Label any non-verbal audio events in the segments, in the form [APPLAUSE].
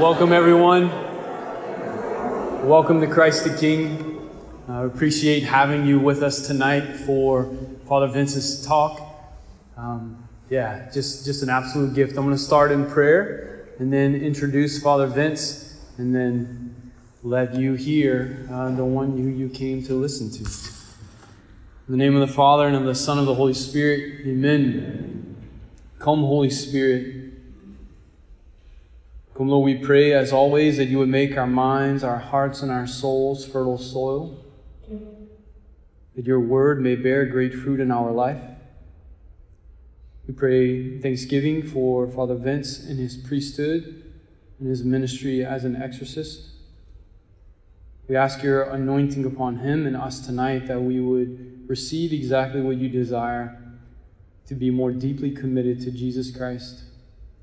Welcome, everyone. Welcome to Christ the King. I appreciate having you with us tonight for Father Vince's talk. Um, yeah, just, just an absolute gift. I'm going to start in prayer and then introduce Father Vince and then let you hear uh, the one who you came to listen to. In the name of the Father and of the Son of the Holy Spirit, amen. Come, Holy Spirit. Come, Lord, we pray as always that you would make our minds, our hearts, and our souls fertile soil, that your word may bear great fruit in our life. We pray thanksgiving for Father Vince and his priesthood and his ministry as an exorcist. We ask your anointing upon him and us tonight that we would receive exactly what you desire to be more deeply committed to Jesus Christ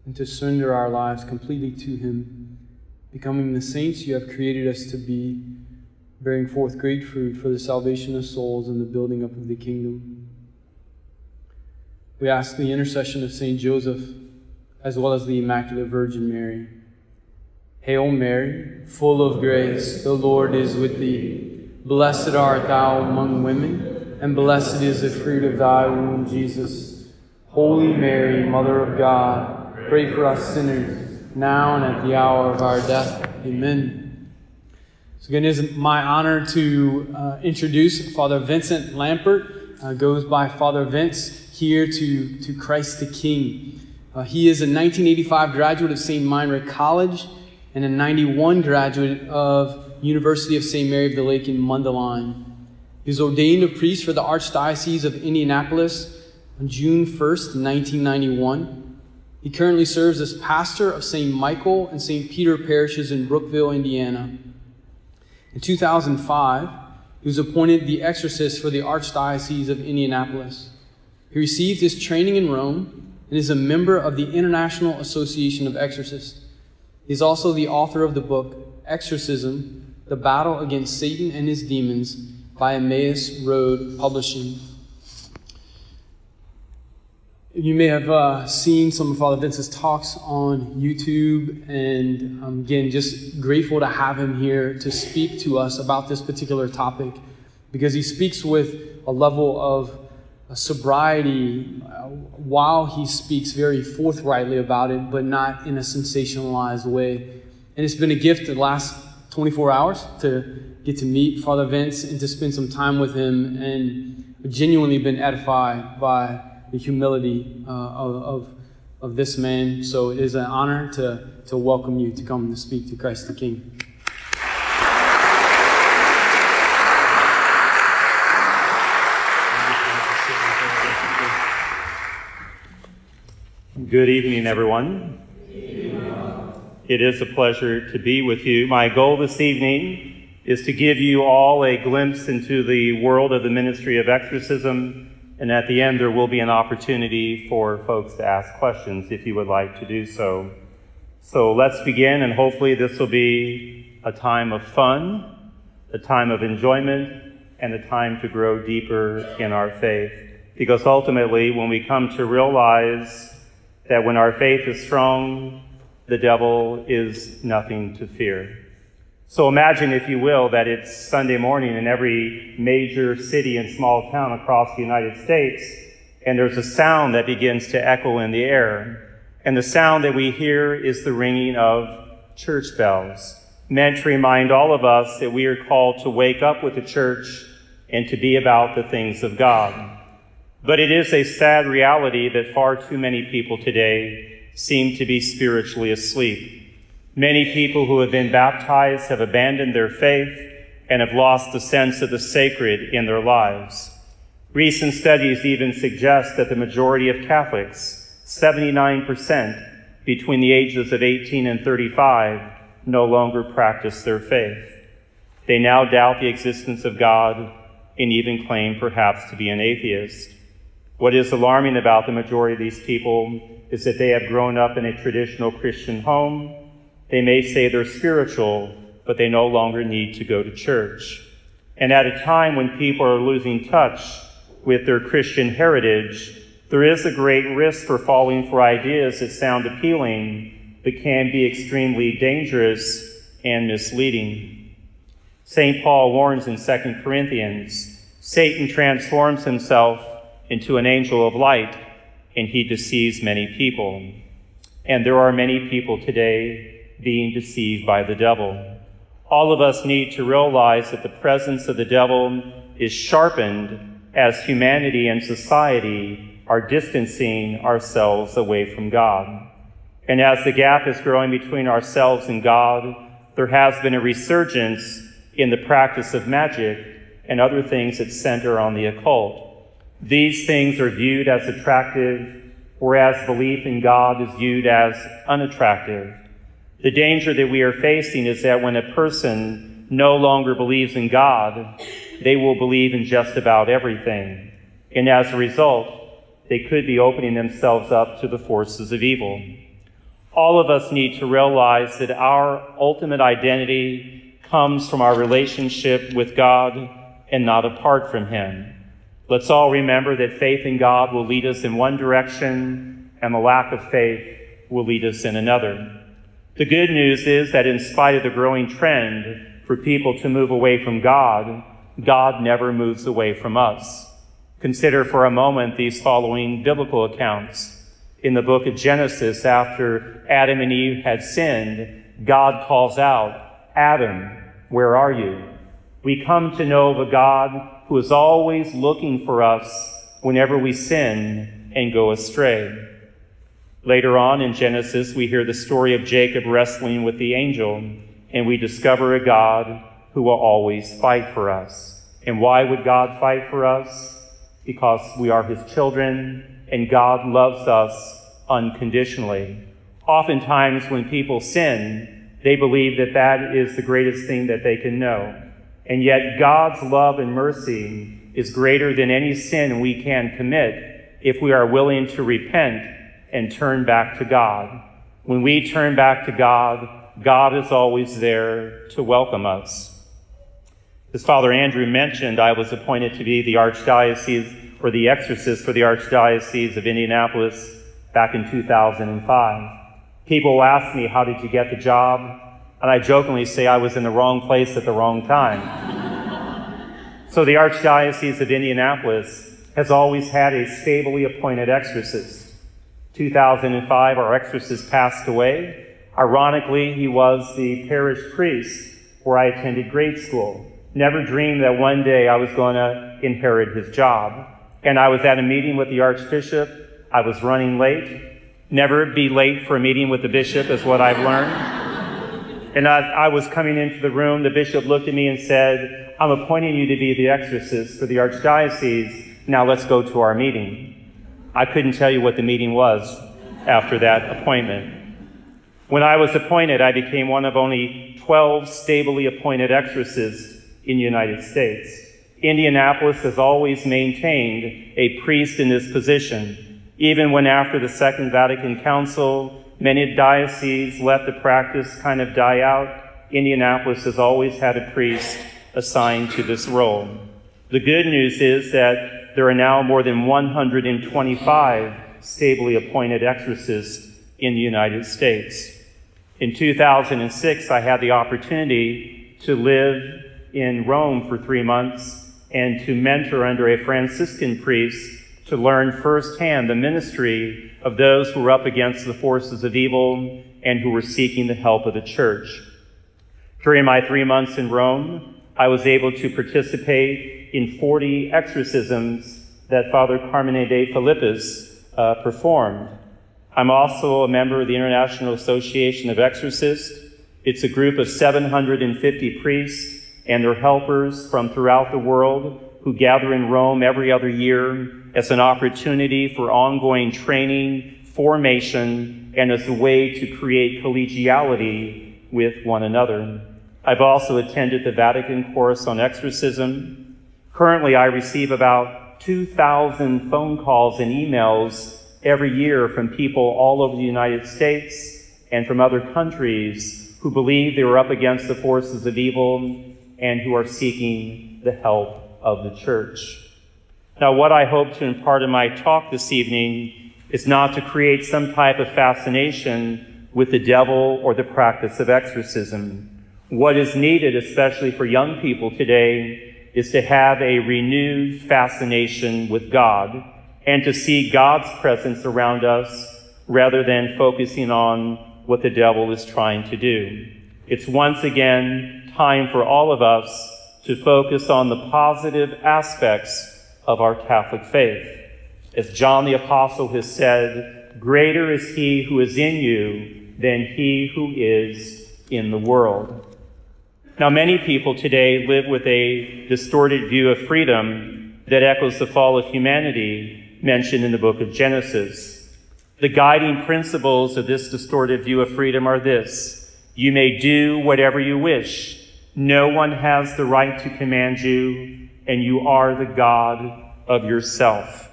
and to surrender our lives completely to Him, becoming the saints you have created us to be, bearing forth great fruit for the salvation of souls and the building up of the kingdom. We ask the intercession of Saint Joseph as well as the Immaculate Virgin Mary. Hail Mary, full of grace, the Lord is with thee. Blessed art thou among women, and blessed is the fruit of thy womb, Jesus. Holy Mary, Mother of God, Pray for us sinners, now and at the hour of our death. Amen. So again, it is my honor to uh, introduce Father Vincent Lampert. Uh, goes by Father Vince here to, to Christ the King. Uh, he is a 1985 graduate of St. Meinrad College and a 91 graduate of University of St. Mary of the Lake in Mundelein. He was ordained a priest for the Archdiocese of Indianapolis on June 1st, 1991. He currently serves as pastor of St. Michael and St. Peter parishes in Brookville, Indiana. In 2005, he was appointed the exorcist for the Archdiocese of Indianapolis. He received his training in Rome and is a member of the International Association of Exorcists. He is also the author of the book Exorcism The Battle Against Satan and His Demons by Emmaus Road Publishing. You may have uh, seen some of Father Vince's talks on YouTube, and I'm again just grateful to have him here to speak to us about this particular topic because he speaks with a level of uh, sobriety uh, while he speaks very forthrightly about it, but not in a sensationalized way. And it's been a gift the last 24 hours to get to meet Father Vince and to spend some time with him, and genuinely been edified by the humility uh, of, of, this man. So it is an honor to, to welcome you to come to speak to Christ the King. Good evening, everyone. It is a pleasure to be with you. My goal this evening is to give you all a glimpse into the world of the ministry of exorcism and at the end, there will be an opportunity for folks to ask questions if you would like to do so. So let's begin, and hopefully, this will be a time of fun, a time of enjoyment, and a time to grow deeper in our faith. Because ultimately, when we come to realize that when our faith is strong, the devil is nothing to fear. So imagine, if you will, that it's Sunday morning in every major city and small town across the United States, and there's a sound that begins to echo in the air. And the sound that we hear is the ringing of church bells, meant to remind all of us that we are called to wake up with the church and to be about the things of God. But it is a sad reality that far too many people today seem to be spiritually asleep. Many people who have been baptized have abandoned their faith and have lost the sense of the sacred in their lives. Recent studies even suggest that the majority of Catholics, 79% between the ages of 18 and 35, no longer practice their faith. They now doubt the existence of God and even claim perhaps to be an atheist. What is alarming about the majority of these people is that they have grown up in a traditional Christian home they may say they're spiritual, but they no longer need to go to church. And at a time when people are losing touch with their Christian heritage, there is a great risk for falling for ideas that sound appealing, but can be extremely dangerous and misleading. St. Paul warns in 2 Corinthians Satan transforms himself into an angel of light, and he deceives many people. And there are many people today being deceived by the devil. All of us need to realize that the presence of the devil is sharpened as humanity and society are distancing ourselves away from God. And as the gap is growing between ourselves and God, there has been a resurgence in the practice of magic and other things that center on the occult. These things are viewed as attractive, whereas belief in God is viewed as unattractive. The danger that we are facing is that when a person no longer believes in God, they will believe in just about everything. And as a result, they could be opening themselves up to the forces of evil. All of us need to realize that our ultimate identity comes from our relationship with God and not apart from Him. Let's all remember that faith in God will lead us in one direction and the lack of faith will lead us in another. The good news is that in spite of the growing trend for people to move away from God, God never moves away from us. Consider for a moment these following biblical accounts. In the book of Genesis, after Adam and Eve had sinned, God calls out, Adam, where are you? We come to know of a God who is always looking for us whenever we sin and go astray. Later on in Genesis, we hear the story of Jacob wrestling with the angel, and we discover a God who will always fight for us. And why would God fight for us? Because we are his children, and God loves us unconditionally. Oftentimes, when people sin, they believe that that is the greatest thing that they can know. And yet, God's love and mercy is greater than any sin we can commit if we are willing to repent and turn back to God. When we turn back to God, God is always there to welcome us. As Father Andrew mentioned, I was appointed to be the Archdiocese or the exorcist for the Archdiocese of Indianapolis back in 2005. People ask me, How did you get the job? And I jokingly say I was in the wrong place at the wrong time. [LAUGHS] so the Archdiocese of Indianapolis has always had a stably appointed exorcist. 2005, our exorcist passed away. Ironically, he was the parish priest where I attended grade school. Never dreamed that one day I was going to inherit his job. And I was at a meeting with the archbishop. I was running late. Never be late for a meeting with the bishop is what I've learned. And as I was coming into the room, the bishop looked at me and said, I'm appointing you to be the exorcist for the archdiocese. Now let's go to our meeting. I couldn't tell you what the meeting was after that appointment. When I was appointed, I became one of only 12 stably appointed exorcists in the United States. Indianapolis has always maintained a priest in this position, even when after the Second Vatican Council, many dioceses let the practice kind of die out. Indianapolis has always had a priest assigned to this role. The good news is that there are now more than 125 stably appointed exorcists in the United States. In 2006, I had the opportunity to live in Rome for three months and to mentor under a Franciscan priest to learn firsthand the ministry of those who were up against the forces of evil and who were seeking the help of the church. During my three months in Rome, I was able to participate in 40 exorcisms that Father Carmine de Filippis uh, performed. I'm also a member of the International Association of Exorcists. It's a group of 750 priests and their helpers from throughout the world who gather in Rome every other year as an opportunity for ongoing training, formation, and as a way to create collegiality with one another. I've also attended the Vatican Course on Exorcism, Currently, I receive about 2,000 phone calls and emails every year from people all over the United States and from other countries who believe they are up against the forces of evil and who are seeking the help of the church. Now, what I hope to impart in my talk this evening is not to create some type of fascination with the devil or the practice of exorcism. What is needed, especially for young people today, is to have a renewed fascination with God and to see God's presence around us rather than focusing on what the devil is trying to do. It's once again time for all of us to focus on the positive aspects of our Catholic faith. As John the Apostle has said, greater is he who is in you than he who is in the world. Now, many people today live with a distorted view of freedom that echoes the fall of humanity mentioned in the book of Genesis. The guiding principles of this distorted view of freedom are this you may do whatever you wish. No one has the right to command you, and you are the God of yourself.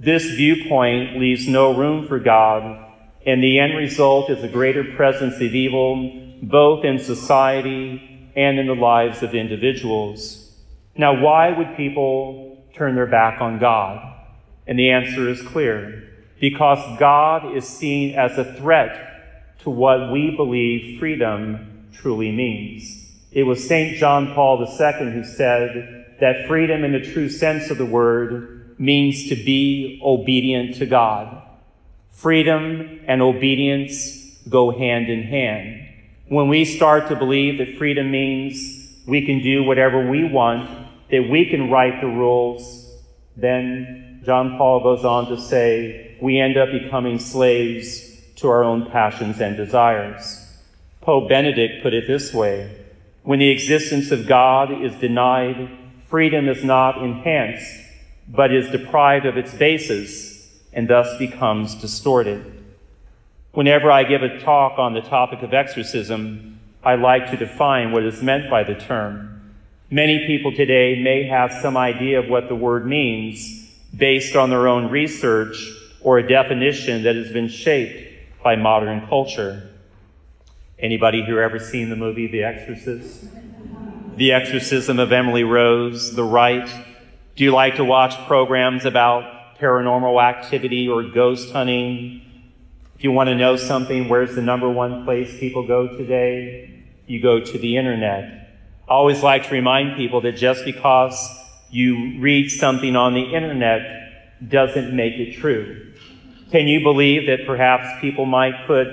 This viewpoint leaves no room for God, and the end result is a greater presence of evil both in society and in the lives of individuals. Now, why would people turn their back on God? And the answer is clear because God is seen as a threat to what we believe freedom truly means. It was St. John Paul II who said that freedom, in the true sense of the word, means to be obedient to God. Freedom and obedience go hand in hand. When we start to believe that freedom means we can do whatever we want, that we can write the rules, then John Paul goes on to say we end up becoming slaves to our own passions and desires. Pope Benedict put it this way When the existence of God is denied, freedom is not enhanced, but is deprived of its basis and thus becomes distorted. Whenever I give a talk on the topic of exorcism, I like to define what is meant by the term. Many people today may have some idea of what the word means based on their own research or a definition that has been shaped by modern culture. Anybody here ever seen the movie The Exorcist? The Exorcism of Emily Rose, The Rite. Do you like to watch programs about paranormal activity or ghost hunting? If you want to know something, where's the number one place people go today? You go to the internet. I always like to remind people that just because you read something on the internet doesn't make it true. Can you believe that perhaps people might put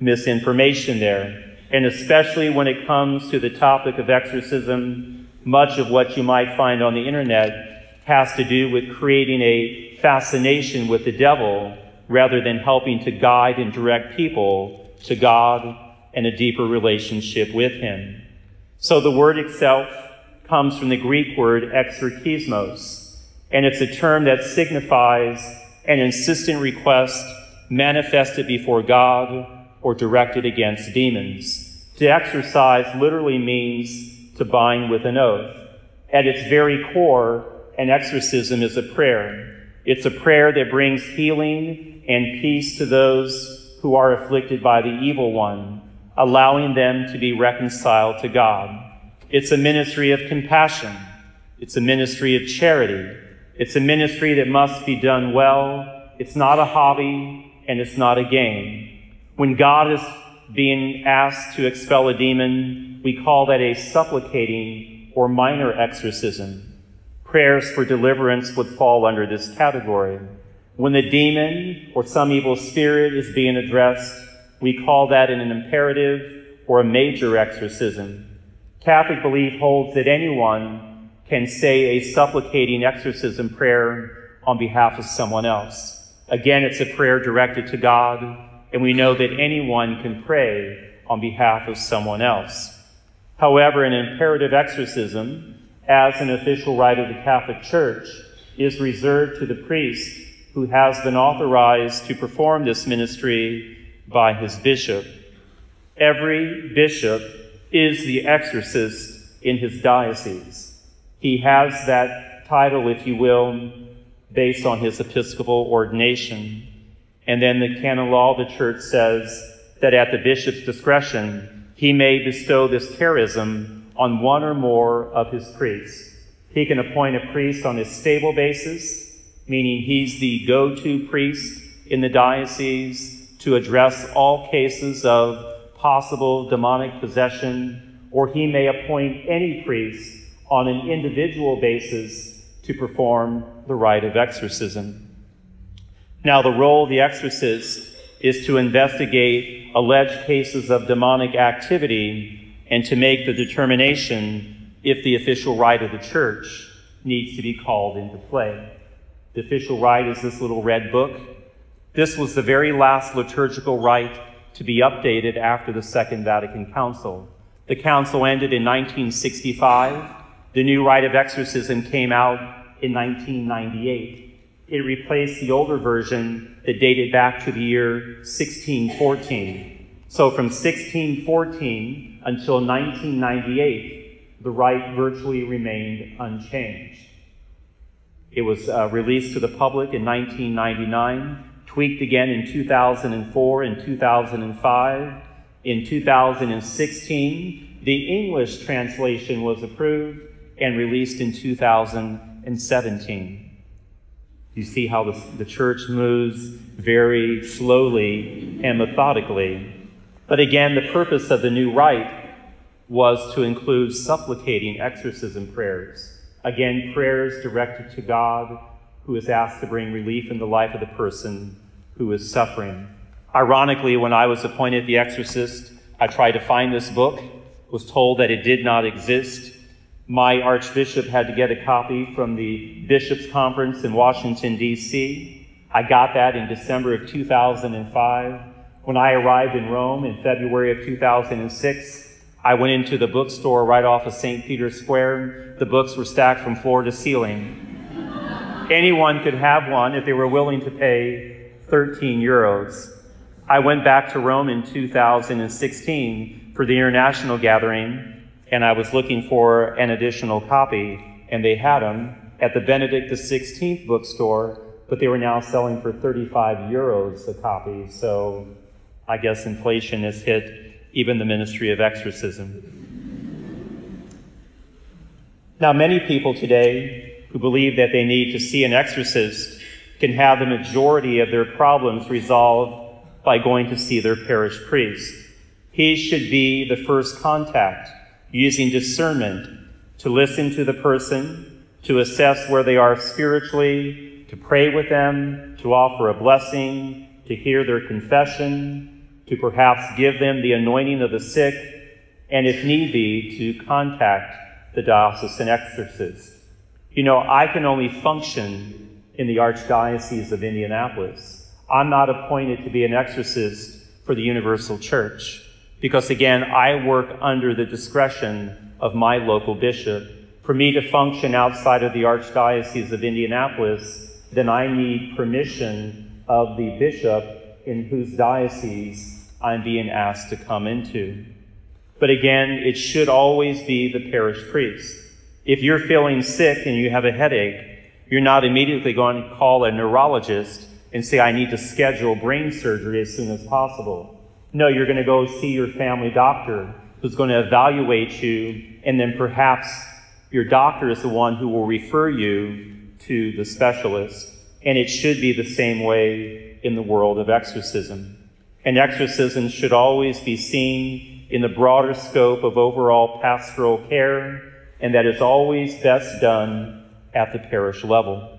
misinformation there? And especially when it comes to the topic of exorcism, much of what you might find on the internet has to do with creating a fascination with the devil rather than helping to guide and direct people to God and a deeper relationship with Him. So the word itself comes from the Greek word exorkismos, and it's a term that signifies an insistent request manifested before God or directed against demons. To exorcise literally means to bind with an oath. At its very core, an exorcism is a prayer. It's a prayer that brings healing and peace to those who are afflicted by the evil one, allowing them to be reconciled to God. It's a ministry of compassion. It's a ministry of charity. It's a ministry that must be done well. It's not a hobby and it's not a game. When God is being asked to expel a demon, we call that a supplicating or minor exorcism. Prayers for deliverance would fall under this category. When the demon or some evil spirit is being addressed, we call that an imperative or a major exorcism. Catholic belief holds that anyone can say a supplicating exorcism prayer on behalf of someone else. Again, it's a prayer directed to God, and we know that anyone can pray on behalf of someone else. However, an imperative exorcism, as an official rite of the Catholic Church, is reserved to the priest who has been authorized to perform this ministry by his bishop. Every bishop is the exorcist in his diocese. He has that title, if you will, based on his episcopal ordination. And then the canon law of the church says that at the bishop's discretion, he may bestow this charism on one or more of his priests. He can appoint a priest on a stable basis meaning he's the go to priest in the diocese to address all cases of possible demonic possession, or he may appoint any priest on an individual basis to perform the rite of exorcism. Now, the role of the exorcist is to investigate alleged cases of demonic activity and to make the determination if the official rite of the church needs to be called into play. The official rite is this little red book. This was the very last liturgical rite to be updated after the Second Vatican Council. The council ended in 1965. The new rite of exorcism came out in 1998. It replaced the older version that dated back to the year 1614. So from 1614 until 1998, the rite virtually remained unchanged. It was uh, released to the public in 1999, tweaked again in 2004 and 2005. In 2016, the English translation was approved and released in 2017. You see how the, the church moves very slowly and methodically. But again, the purpose of the new rite was to include supplicating exorcism prayers. Again, prayers directed to God who is asked to bring relief in the life of the person who is suffering. Ironically, when I was appointed the exorcist, I tried to find this book, was told that it did not exist. My archbishop had to get a copy from the bishops' conference in Washington, D.C. I got that in December of 2005. When I arrived in Rome in February of 2006, I went into the bookstore right off of St. Peter's Square. The books were stacked from floor to ceiling. Anyone could have one if they were willing to pay 13 euros. I went back to Rome in 2016 for the international gathering, and I was looking for an additional copy, and they had them at the Benedict XVI bookstore, but they were now selling for 35 euros a copy. So I guess inflation has hit even the ministry of exorcism. Now, many people today who believe that they need to see an exorcist can have the majority of their problems resolved by going to see their parish priest. He should be the first contact, using discernment to listen to the person, to assess where they are spiritually, to pray with them, to offer a blessing, to hear their confession, to perhaps give them the anointing of the sick, and if need be, to contact the diocesan exorcist. You know, I can only function in the Archdiocese of Indianapolis. I'm not appointed to be an exorcist for the Universal Church because, again, I work under the discretion of my local bishop. For me to function outside of the Archdiocese of Indianapolis, then I need permission of the bishop in whose diocese I'm being asked to come into. But again, it should always be the parish priest. If you're feeling sick and you have a headache, you're not immediately going to call a neurologist and say, I need to schedule brain surgery as soon as possible. No, you're going to go see your family doctor who's going to evaluate you, and then perhaps your doctor is the one who will refer you to the specialist. And it should be the same way in the world of exorcism and exorcism should always be seen in the broader scope of overall pastoral care, and that is always best done at the parish level.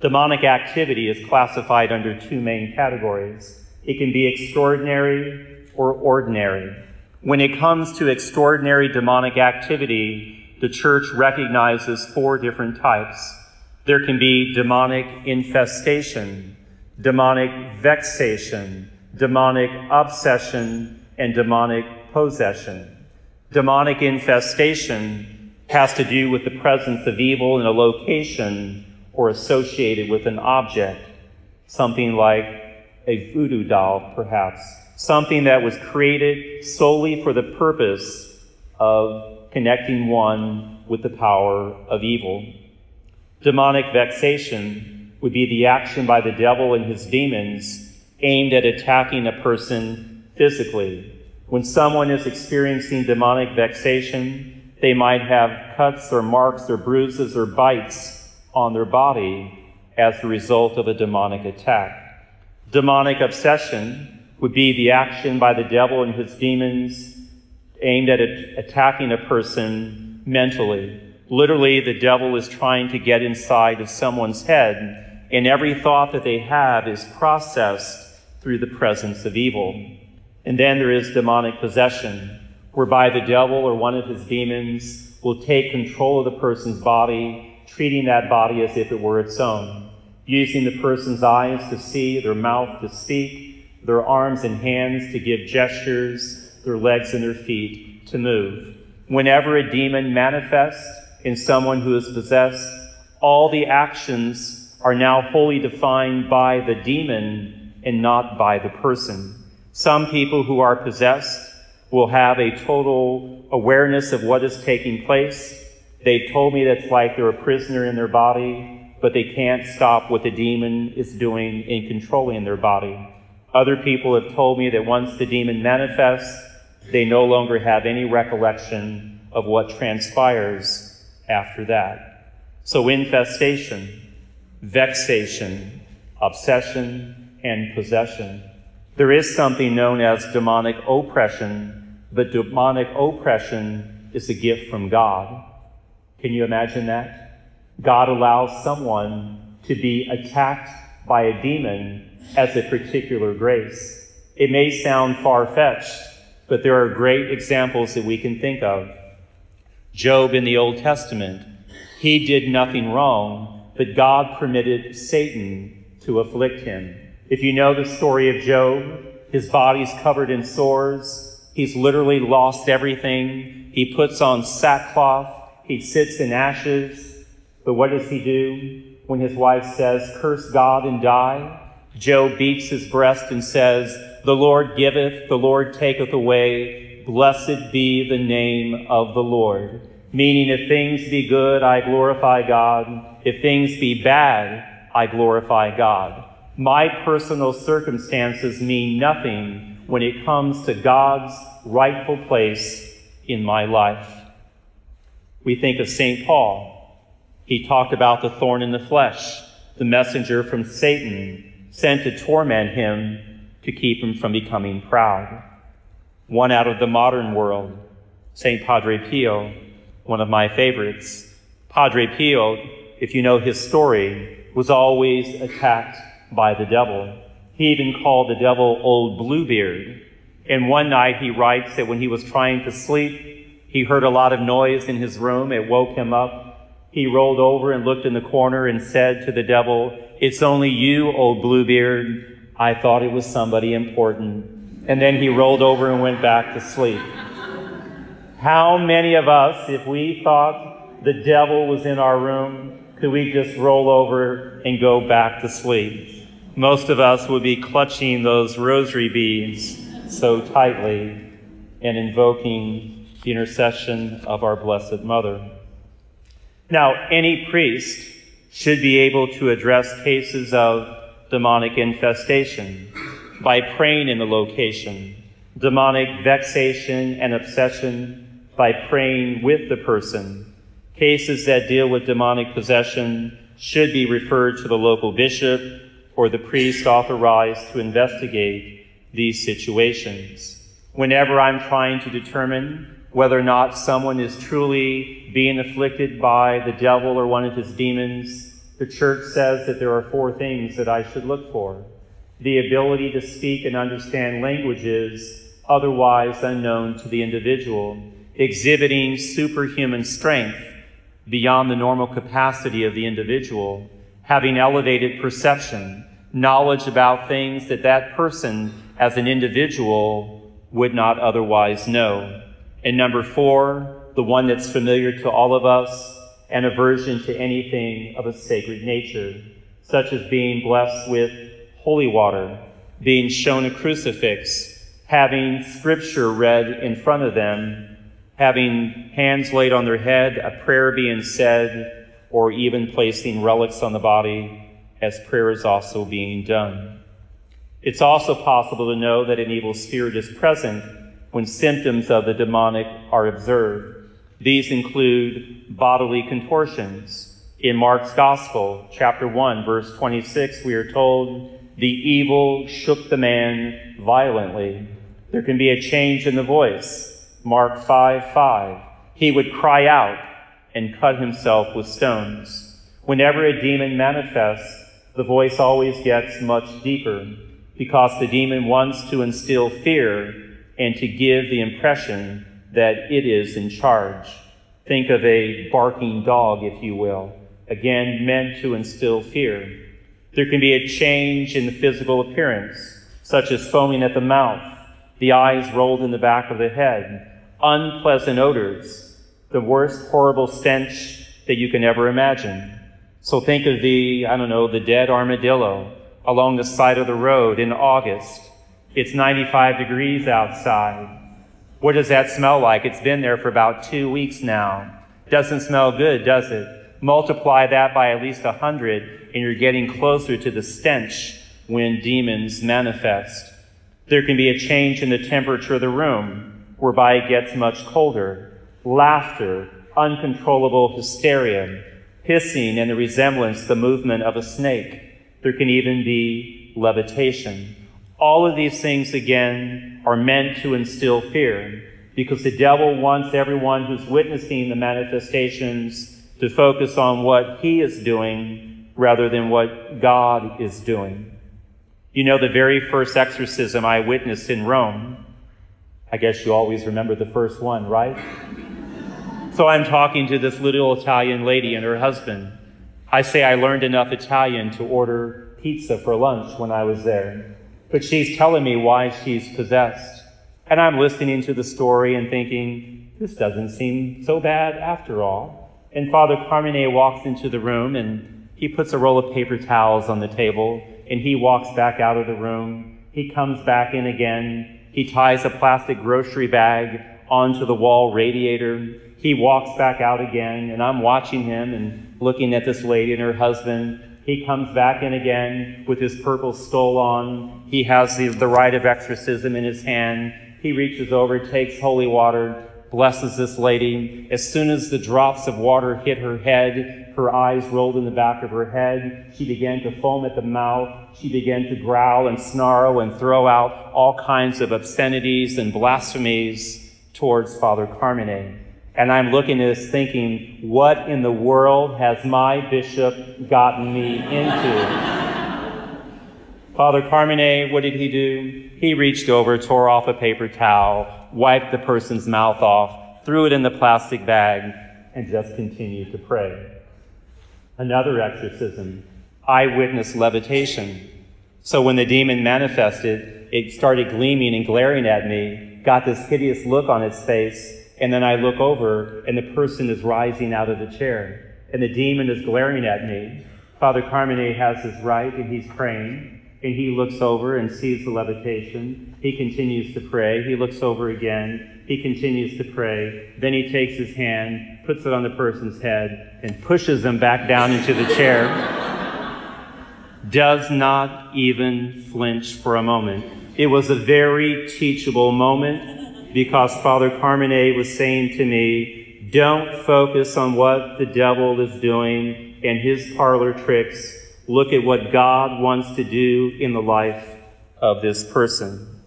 Demonic activity is classified under two main categories. It can be extraordinary or ordinary. When it comes to extraordinary demonic activity, the church recognizes four different types. There can be demonic infestation, demonic vexation, demonic obsession, and demonic possession. Demonic infestation has to do with the presence of evil in a location or associated with an object, something like a voodoo doll, perhaps, something that was created solely for the purpose of connecting one with the power of evil. Demonic vexation would be the action by the devil and his demons aimed at attacking a person physically. When someone is experiencing demonic vexation, they might have cuts or marks or bruises or bites on their body as a result of a demonic attack. Demonic obsession would be the action by the devil and his demons aimed at attacking a person mentally. Literally, the devil is trying to get inside of someone's head, and every thought that they have is processed through the presence of evil. And then there is demonic possession, whereby the devil or one of his demons will take control of the person's body, treating that body as if it were its own, using the person's eyes to see, their mouth to speak, their arms and hands to give gestures, their legs and their feet to move. Whenever a demon manifests in someone who is possessed, all the actions are now wholly defined by the demon and not by the person. Some people who are possessed will have a total awareness of what is taking place. They've told me that it's like they're a prisoner in their body, but they can't stop what the demon is doing in controlling their body. Other people have told me that once the demon manifests, they no longer have any recollection of what transpires after that. So infestation, vexation, obsession, and possession. There is something known as demonic oppression, but demonic oppression is a gift from God. Can you imagine that? God allows someone to be attacked by a demon as a particular grace. It may sound far fetched, but there are great examples that we can think of. Job in the Old Testament, he did nothing wrong, but God permitted Satan to afflict him. If you know the story of Job, his body's covered in sores. He's literally lost everything. He puts on sackcloth. He sits in ashes. But what does he do when his wife says, Curse God and die? Job beats his breast and says, The Lord giveth, the Lord taketh away. Blessed be the name of the Lord. Meaning, if things be good, I glorify God. If things be bad, I glorify God. My personal circumstances mean nothing when it comes to God's rightful place in my life. We think of St. Paul. He talked about the thorn in the flesh, the messenger from Satan sent to torment him to keep him from becoming proud. One out of the modern world, St. Padre Pio, one of my favorites. Padre Pio, if you know his story, was always attacked by the devil. He even called the devil Old Bluebeard. And one night he writes that when he was trying to sleep, he heard a lot of noise in his room. It woke him up. He rolled over and looked in the corner and said to the devil, It's only you, old Bluebeard. I thought it was somebody important. And then he rolled over and went back to sleep. How many of us, if we thought the devil was in our room, could we just roll over and go back to sleep? Most of us would be clutching those rosary beads so tightly and invoking the intercession of our Blessed Mother. Now, any priest should be able to address cases of demonic infestation by praying in the location, demonic vexation and obsession by praying with the person, Cases that deal with demonic possession should be referred to the local bishop or the priest authorized to investigate these situations. Whenever I'm trying to determine whether or not someone is truly being afflicted by the devil or one of his demons, the church says that there are four things that I should look for. The ability to speak and understand languages otherwise unknown to the individual, exhibiting superhuman strength beyond the normal capacity of the individual, having elevated perception, knowledge about things that that person as an individual would not otherwise know. And number four, the one that's familiar to all of us, an aversion to anything of a sacred nature, such as being blessed with holy water, being shown a crucifix, having scripture read in front of them, having hands laid on their head, a prayer being said, or even placing relics on the body as prayer is also being done. It's also possible to know that an evil spirit is present when symptoms of the demonic are observed. These include bodily contortions. In Mark's Gospel, chapter 1, verse 26, we are told, the evil shook the man violently. There can be a change in the voice. Mark 5 5. He would cry out and cut himself with stones. Whenever a demon manifests, the voice always gets much deeper because the demon wants to instill fear and to give the impression that it is in charge. Think of a barking dog, if you will, again meant to instill fear. There can be a change in the physical appearance, such as foaming at the mouth, the eyes rolled in the back of the head, unpleasant odors, the worst horrible stench that you can ever imagine. So think of the, I don't know, the dead armadillo along the side of the road in August. It's 95 degrees outside. What does that smell like? It's been there for about two weeks now. Doesn't smell good, does it? Multiply that by at least a hundred, and you're getting closer to the stench when demons manifest. There can be a change in the temperature of the room, whereby it gets much colder. Laughter, uncontrollable hysteria, hissing and the resemblance, the movement of a snake. There can even be levitation. All of these things, again, are meant to instill fear because the devil wants everyone who's witnessing the manifestations to focus on what he is doing rather than what God is doing. You know, the very first exorcism I witnessed in Rome, I guess you always remember the first one, right? So I'm talking to this little Italian lady and her husband. I say I learned enough Italian to order pizza for lunch when I was there but she's telling me why she's possessed. And I'm listening to the story and thinking, this doesn't seem so bad after all. And Father Carmine walks into the room and he puts a roll of paper towels on the table and he walks back out of the room. He comes back in again. He ties a plastic grocery bag onto the wall radiator. He walks back out again and I'm watching him and looking at this lady and her husband he comes back in again with his purple stole on. He has the, the rite of exorcism in his hand. He reaches over, takes holy water, blesses this lady. As soon as the drops of water hit her head, her eyes rolled in the back of her head. She began to foam at the mouth. She began to growl and snarl and throw out all kinds of obscenities and blasphemies towards Father Carmine. And I'm looking at this thinking, what in the world has my bishop gotten me into? [LAUGHS] Father Carmine, what did he do? He reached over, tore off a paper towel, wiped the person's mouth off, threw it in the plastic bag, and just continued to pray. Another exorcism, eyewitness levitation. So when the demon manifested, it started gleaming and glaring at me, got this hideous look on its face, and then I look over, and the person is rising out of the chair, and the demon is glaring at me. Father Carmine has his rite, and he's praying, and he looks over and sees the levitation. He continues to pray. He looks over again. He continues to pray. Then he takes his hand, puts it on the person's head, and pushes them back down into the chair. Does not even flinch for a moment. It was a very teachable moment because Father Carmine was saying to me, don't focus on what the devil is doing and his parlor tricks. Look at what God wants to do in the life of this person.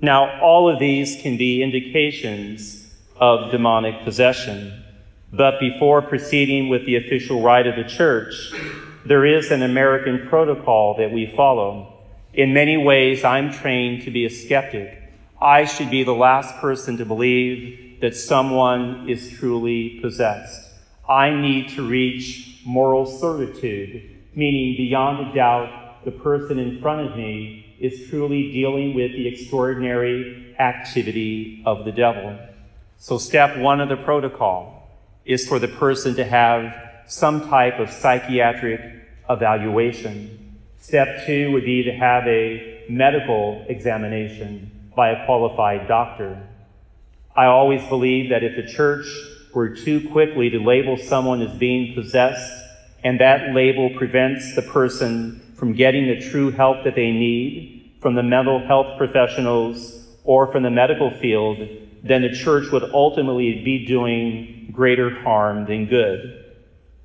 Now, all of these can be indications of demonic possession. But before proceeding with the official rite of the church, there is an American protocol that we follow. In many ways, I'm trained to be a skeptic. I should be the last person to believe that someone is truly possessed. I need to reach moral certitude, meaning beyond a doubt, the person in front of me is truly dealing with the extraordinary activity of the devil. So, step one of the protocol is for the person to have some type of psychiatric evaluation. Step two would be to have a medical examination by a qualified doctor. I always believe that if the church were too quickly to label someone as being possessed, and that label prevents the person from getting the true help that they need from the mental health professionals or from the medical field, then the church would ultimately be doing greater harm than good.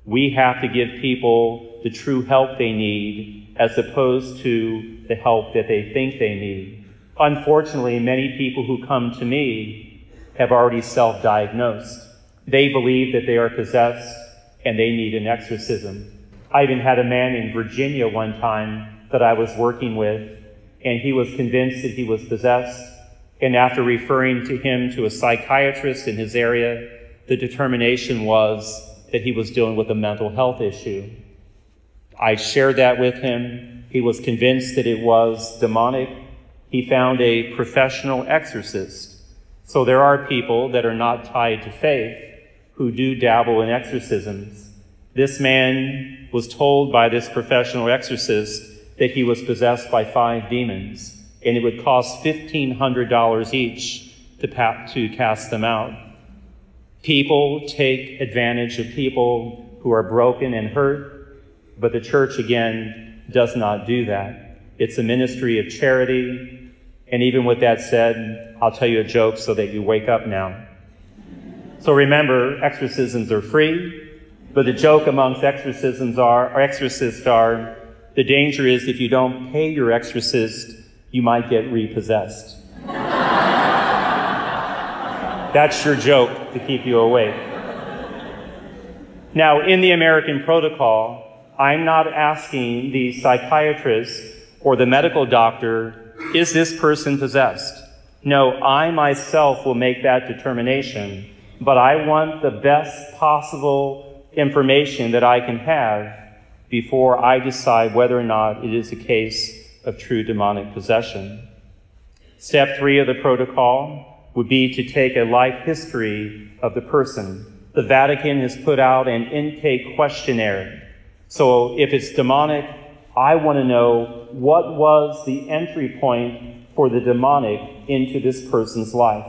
We have to give people the true help they need as opposed to the help that they think they need. Unfortunately, many people who come to me have already self diagnosed. They believe that they are possessed and they need an exorcism. I even had a man in Virginia one time that I was working with, and he was convinced that he was possessed. And after referring to him to a psychiatrist in his area, the determination was that he was dealing with a mental health issue. I shared that with him. He was convinced that it was demonic. He found a professional exorcist. So there are people that are not tied to faith who do dabble in exorcisms. This man was told by this professional exorcist that he was possessed by five demons, and it would cost $1,500 each to, to cast them out. People take advantage of people who are broken and hurt, but the church, again, does not do that. It's a ministry of charity. And even with that said, I'll tell you a joke so that you wake up now. So remember, exorcisms are free, but the joke amongst exorcisms are, or exorcists are, the danger is if you don't pay your exorcist, you might get repossessed. [LAUGHS] That's your joke to keep you awake. Now, in the American protocol, I'm not asking the psychiatrist or the medical doctor, is this person possessed? No, I myself will make that determination, but I want the best possible information that I can have before I decide whether or not it is a case of true demonic possession. Step three of the protocol would be to take a life history of the person. The Vatican has put out an intake questionnaire. So if it's demonic, I want to know what was the entry point for the demonic into this person's life.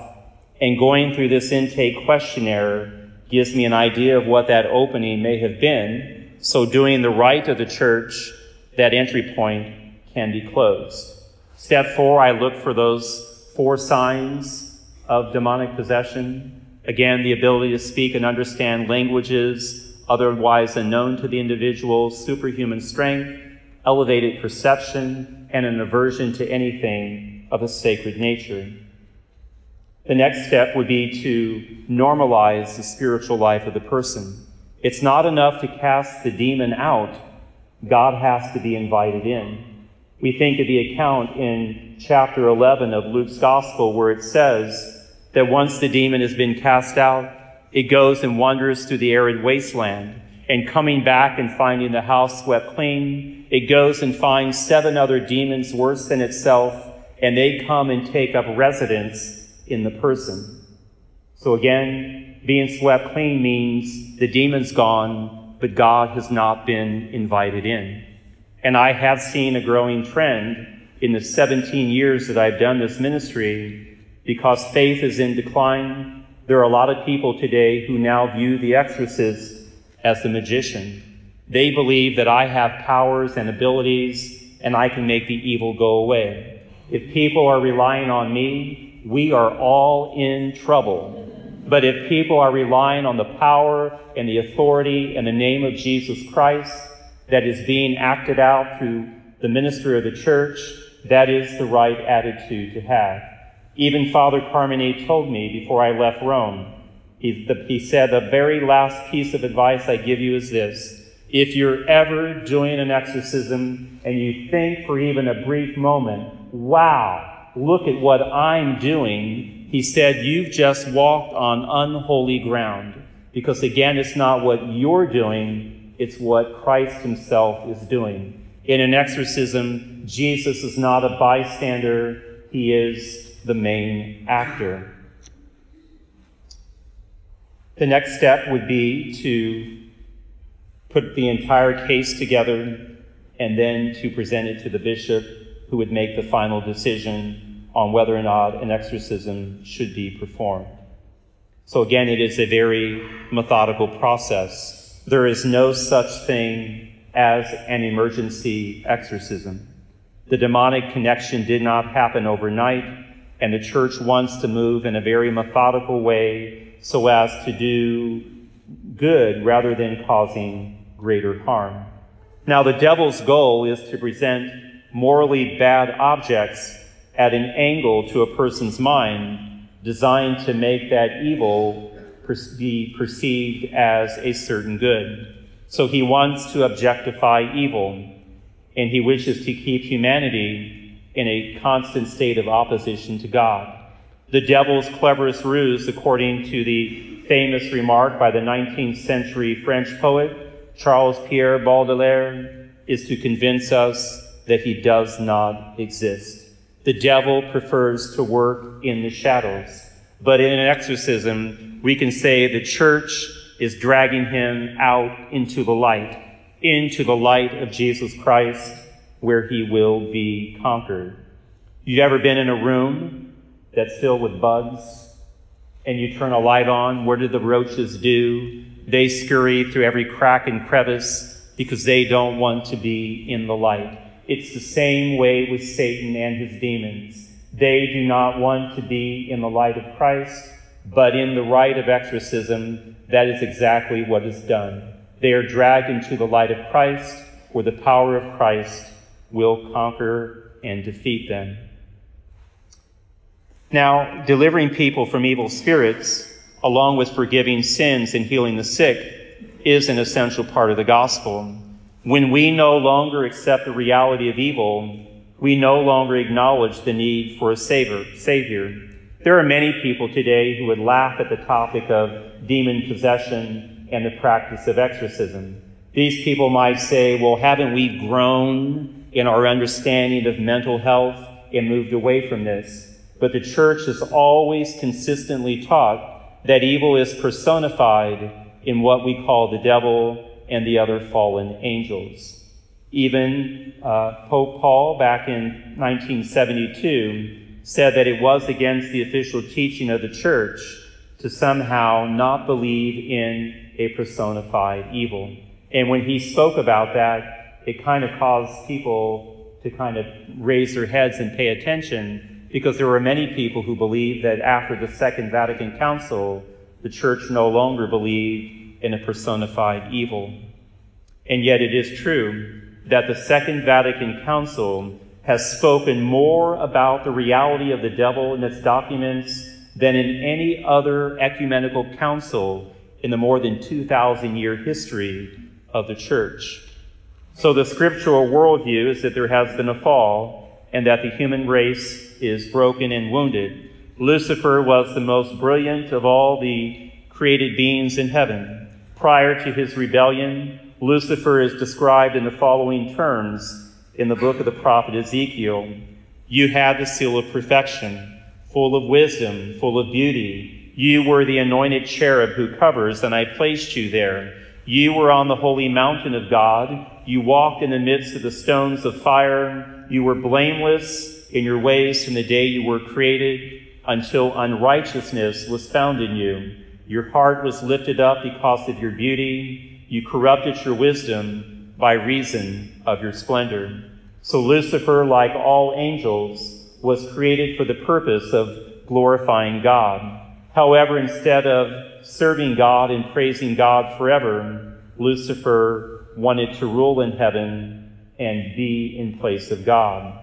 And going through this intake questionnaire gives me an idea of what that opening may have been. So doing the rite of the church, that entry point can be closed. Step four, I look for those four signs of demonic possession. Again, the ability to speak and understand languages otherwise unknown to the individual, superhuman strength, elevated perception, and an aversion to anything of a sacred nature. The next step would be to normalize the spiritual life of the person. It's not enough to cast the demon out. God has to be invited in. We think of the account in chapter 11 of Luke's Gospel where it says, that once the demon has been cast out, it goes and wanders through the arid wasteland. And coming back and finding the house swept clean, it goes and finds seven other demons worse than itself, and they come and take up residence in the person. So again, being swept clean means the demon's gone, but God has not been invited in. And I have seen a growing trend in the 17 years that I've done this ministry because faith is in decline, there are a lot of people today who now view the exorcist as the magician. They believe that I have powers and abilities and I can make the evil go away. If people are relying on me, we are all in trouble. But if people are relying on the power and the authority and the name of Jesus Christ that is being acted out through the ministry of the church, that is the right attitude to have. Even Father Carmine told me before I left Rome, he, the, he said, The very last piece of advice I give you is this. If you're ever doing an exorcism and you think for even a brief moment, wow, look at what I'm doing, he said, you've just walked on unholy ground. Because again, it's not what you're doing, it's what Christ himself is doing. In an exorcism, Jesus is not a bystander, he is the main actor. The next step would be to put the entire case together and then to present it to the bishop who would make the final decision on whether or not an exorcism should be performed. So again, it is a very methodical process. There is no such thing as an emergency exorcism. The demonic connection did not happen overnight and the church wants to move in a very methodical way so as to do good rather than causing greater harm. Now, the devil's goal is to present morally bad objects at an angle to a person's mind designed to make that evil be perceived as a certain good. So he wants to objectify evil, and he wishes to keep humanity in a constant state of opposition to God. The devil's cleverest ruse, according to the famous remark by the 19th century French poet Charles Pierre Baudelaire, is to convince us that he does not exist. The devil prefers to work in the shadows. But in an exorcism, we can say the church is dragging him out into the light, into the light of Jesus Christ, where he will be conquered. You ever been in a room that's filled with bugs and you turn a light on? What do the roaches do? They scurry through every crack and crevice because they don't want to be in the light. It's the same way with Satan and his demons. They do not want to be in the light of Christ, but in the rite of exorcism, that is exactly what is done. They are dragged into the light of Christ, where the power of Christ will conquer and defeat them. Now, delivering people from evil spirits, along with forgiving sins and healing the sick, is an essential part of the gospel. When we no longer accept the reality of evil, we no longer acknowledge the need for a savior. savior. There are many people today who would laugh at the topic of demon possession and the practice of exorcism. These people might say, well, haven't we grown in our understanding of mental health and moved away from this? But the church has always consistently taught that evil is personified in what we call the devil and the other fallen angels. Even uh, Pope Paul, back in 1972, said that it was against the official teaching of the church to somehow not believe in a personified evil. And when he spoke about that, it kind of caused people to kind of raise their heads and pay attention because there were many people who believed that after the Second Vatican Council, the church no longer believed in a personified evil. And yet it is true that the Second Vatican Council has spoken more about the reality of the devil in its documents than in any other ecumenical council in the more than 2,000 year history of the church. So the scriptural worldview is that there has been a fall and that the human race is broken and wounded. Lucifer was the most brilliant of all the created beings in heaven. Prior to his rebellion, Lucifer is described in the following terms in the book of the prophet Ezekiel. You had the seal of perfection, full of wisdom, full of beauty. You were the anointed cherub who covers, and I placed you there. You were on the holy mountain of God. You walked in the midst of the stones of fire. You were blameless in your ways from the day you were created until unrighteousness was found in you. Your heart was lifted up because of your beauty. You corrupted your wisdom by reason of your splendor. So Lucifer, like all angels, was created for the purpose of glorifying God. However, instead of serving God and praising God forever, Lucifer wanted to rule in heaven and be in place of God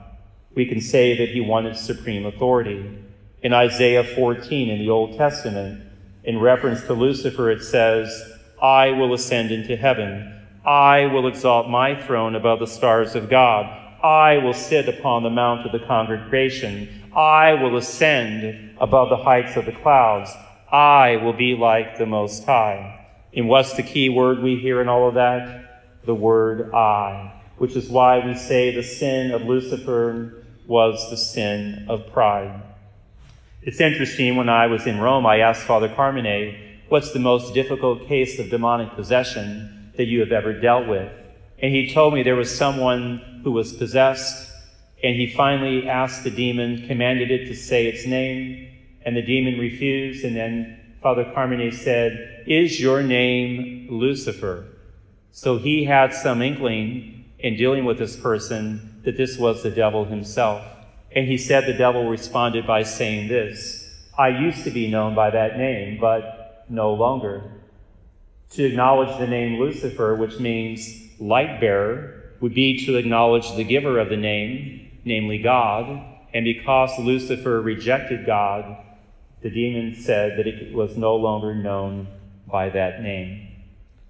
we can say that he wanted supreme authority. In Isaiah 14 in the Old Testament, in reference to Lucifer, it says, I will ascend into heaven. I will exalt my throne above the stars of God. I will sit upon the mount of the congregation. I will ascend above the heights of the clouds. I will be like the Most High. And what's the key word we hear in all of that? The word I which is why we say the sin of Lucifer was the sin of pride. It's interesting, when I was in Rome, I asked Father Carmine, what's the most difficult case of demonic possession that you have ever dealt with? And he told me there was someone who was possessed, and he finally asked the demon, commanded it to say its name, and the demon refused, and then Father Carmine said, Is your name Lucifer? So he had some inkling in dealing with this person that this was the devil himself. And he said the devil responded by saying this I used to be known by that name, but no longer. To acknowledge the name Lucifer, which means light bearer, would be to acknowledge the giver of the name, namely God. And because Lucifer rejected God, the demon said that it was no longer known by that name.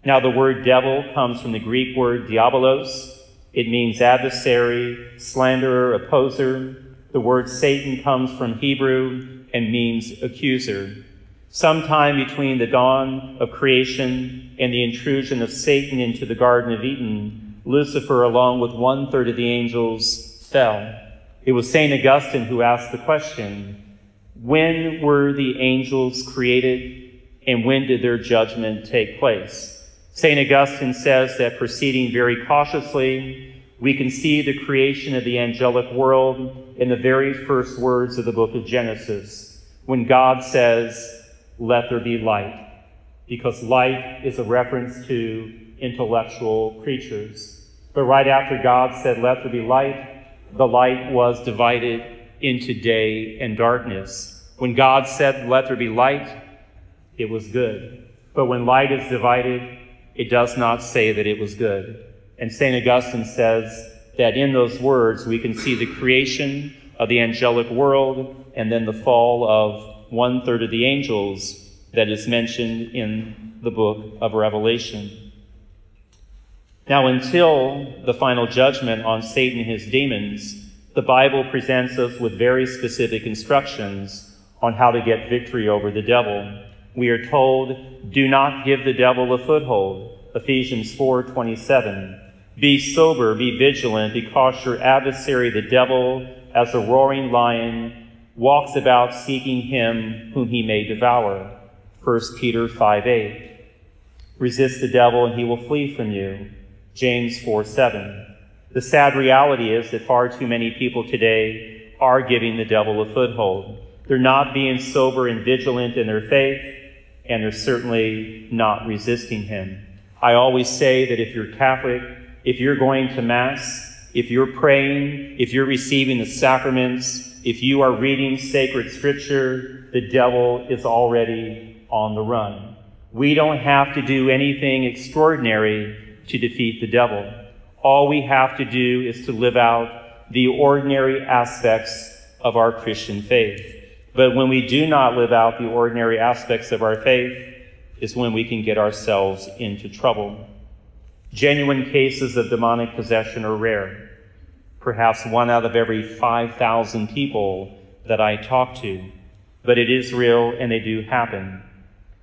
Now, the word devil comes from the Greek word diabolos. It means adversary, slanderer, opposer. The word Satan comes from Hebrew and means accuser. Sometime between the dawn of creation and the intrusion of Satan into the Garden of Eden, Lucifer, along with one third of the angels, fell. It was St. Augustine who asked the question when were the angels created and when did their judgment take place? St. Augustine says that proceeding very cautiously, we can see the creation of the angelic world in the very first words of the book of Genesis, when God says, let there be light, because light is a reference to intellectual creatures. But right after God said, let there be light, the light was divided into day and darkness. When God said, let there be light, it was good. But when light is divided, it does not say that it was good. And St. Augustine says that in those words we can see the creation of the angelic world and then the fall of one third of the angels that is mentioned in the book of Revelation. Now, until the final judgment on Satan and his demons, the Bible presents us with very specific instructions on how to get victory over the devil. We are told, do not give the devil a foothold. Ephesians 4:27. Be sober, be vigilant, because your adversary the devil, as a roaring lion, walks about seeking him whom he may devour. 1 Peter 5 8. Resist the devil and he will flee from you. James 4 7. The sad reality is that far too many people today are giving the devil a foothold. They're not being sober and vigilant in their faith, and they're certainly not resisting him. I always say that if you're Catholic, if you're going to Mass, if you're praying, if you're receiving the sacraments, if you are reading sacred scripture, the devil is already on the run. We don't have to do anything extraordinary to defeat the devil. All we have to do is to live out the ordinary aspects of our Christian faith. But when we do not live out the ordinary aspects of our faith, is when we can get ourselves into trouble. Genuine cases of demonic possession are rare perhaps one out of every 5,000 people that I talk to. But it is real and they do happen.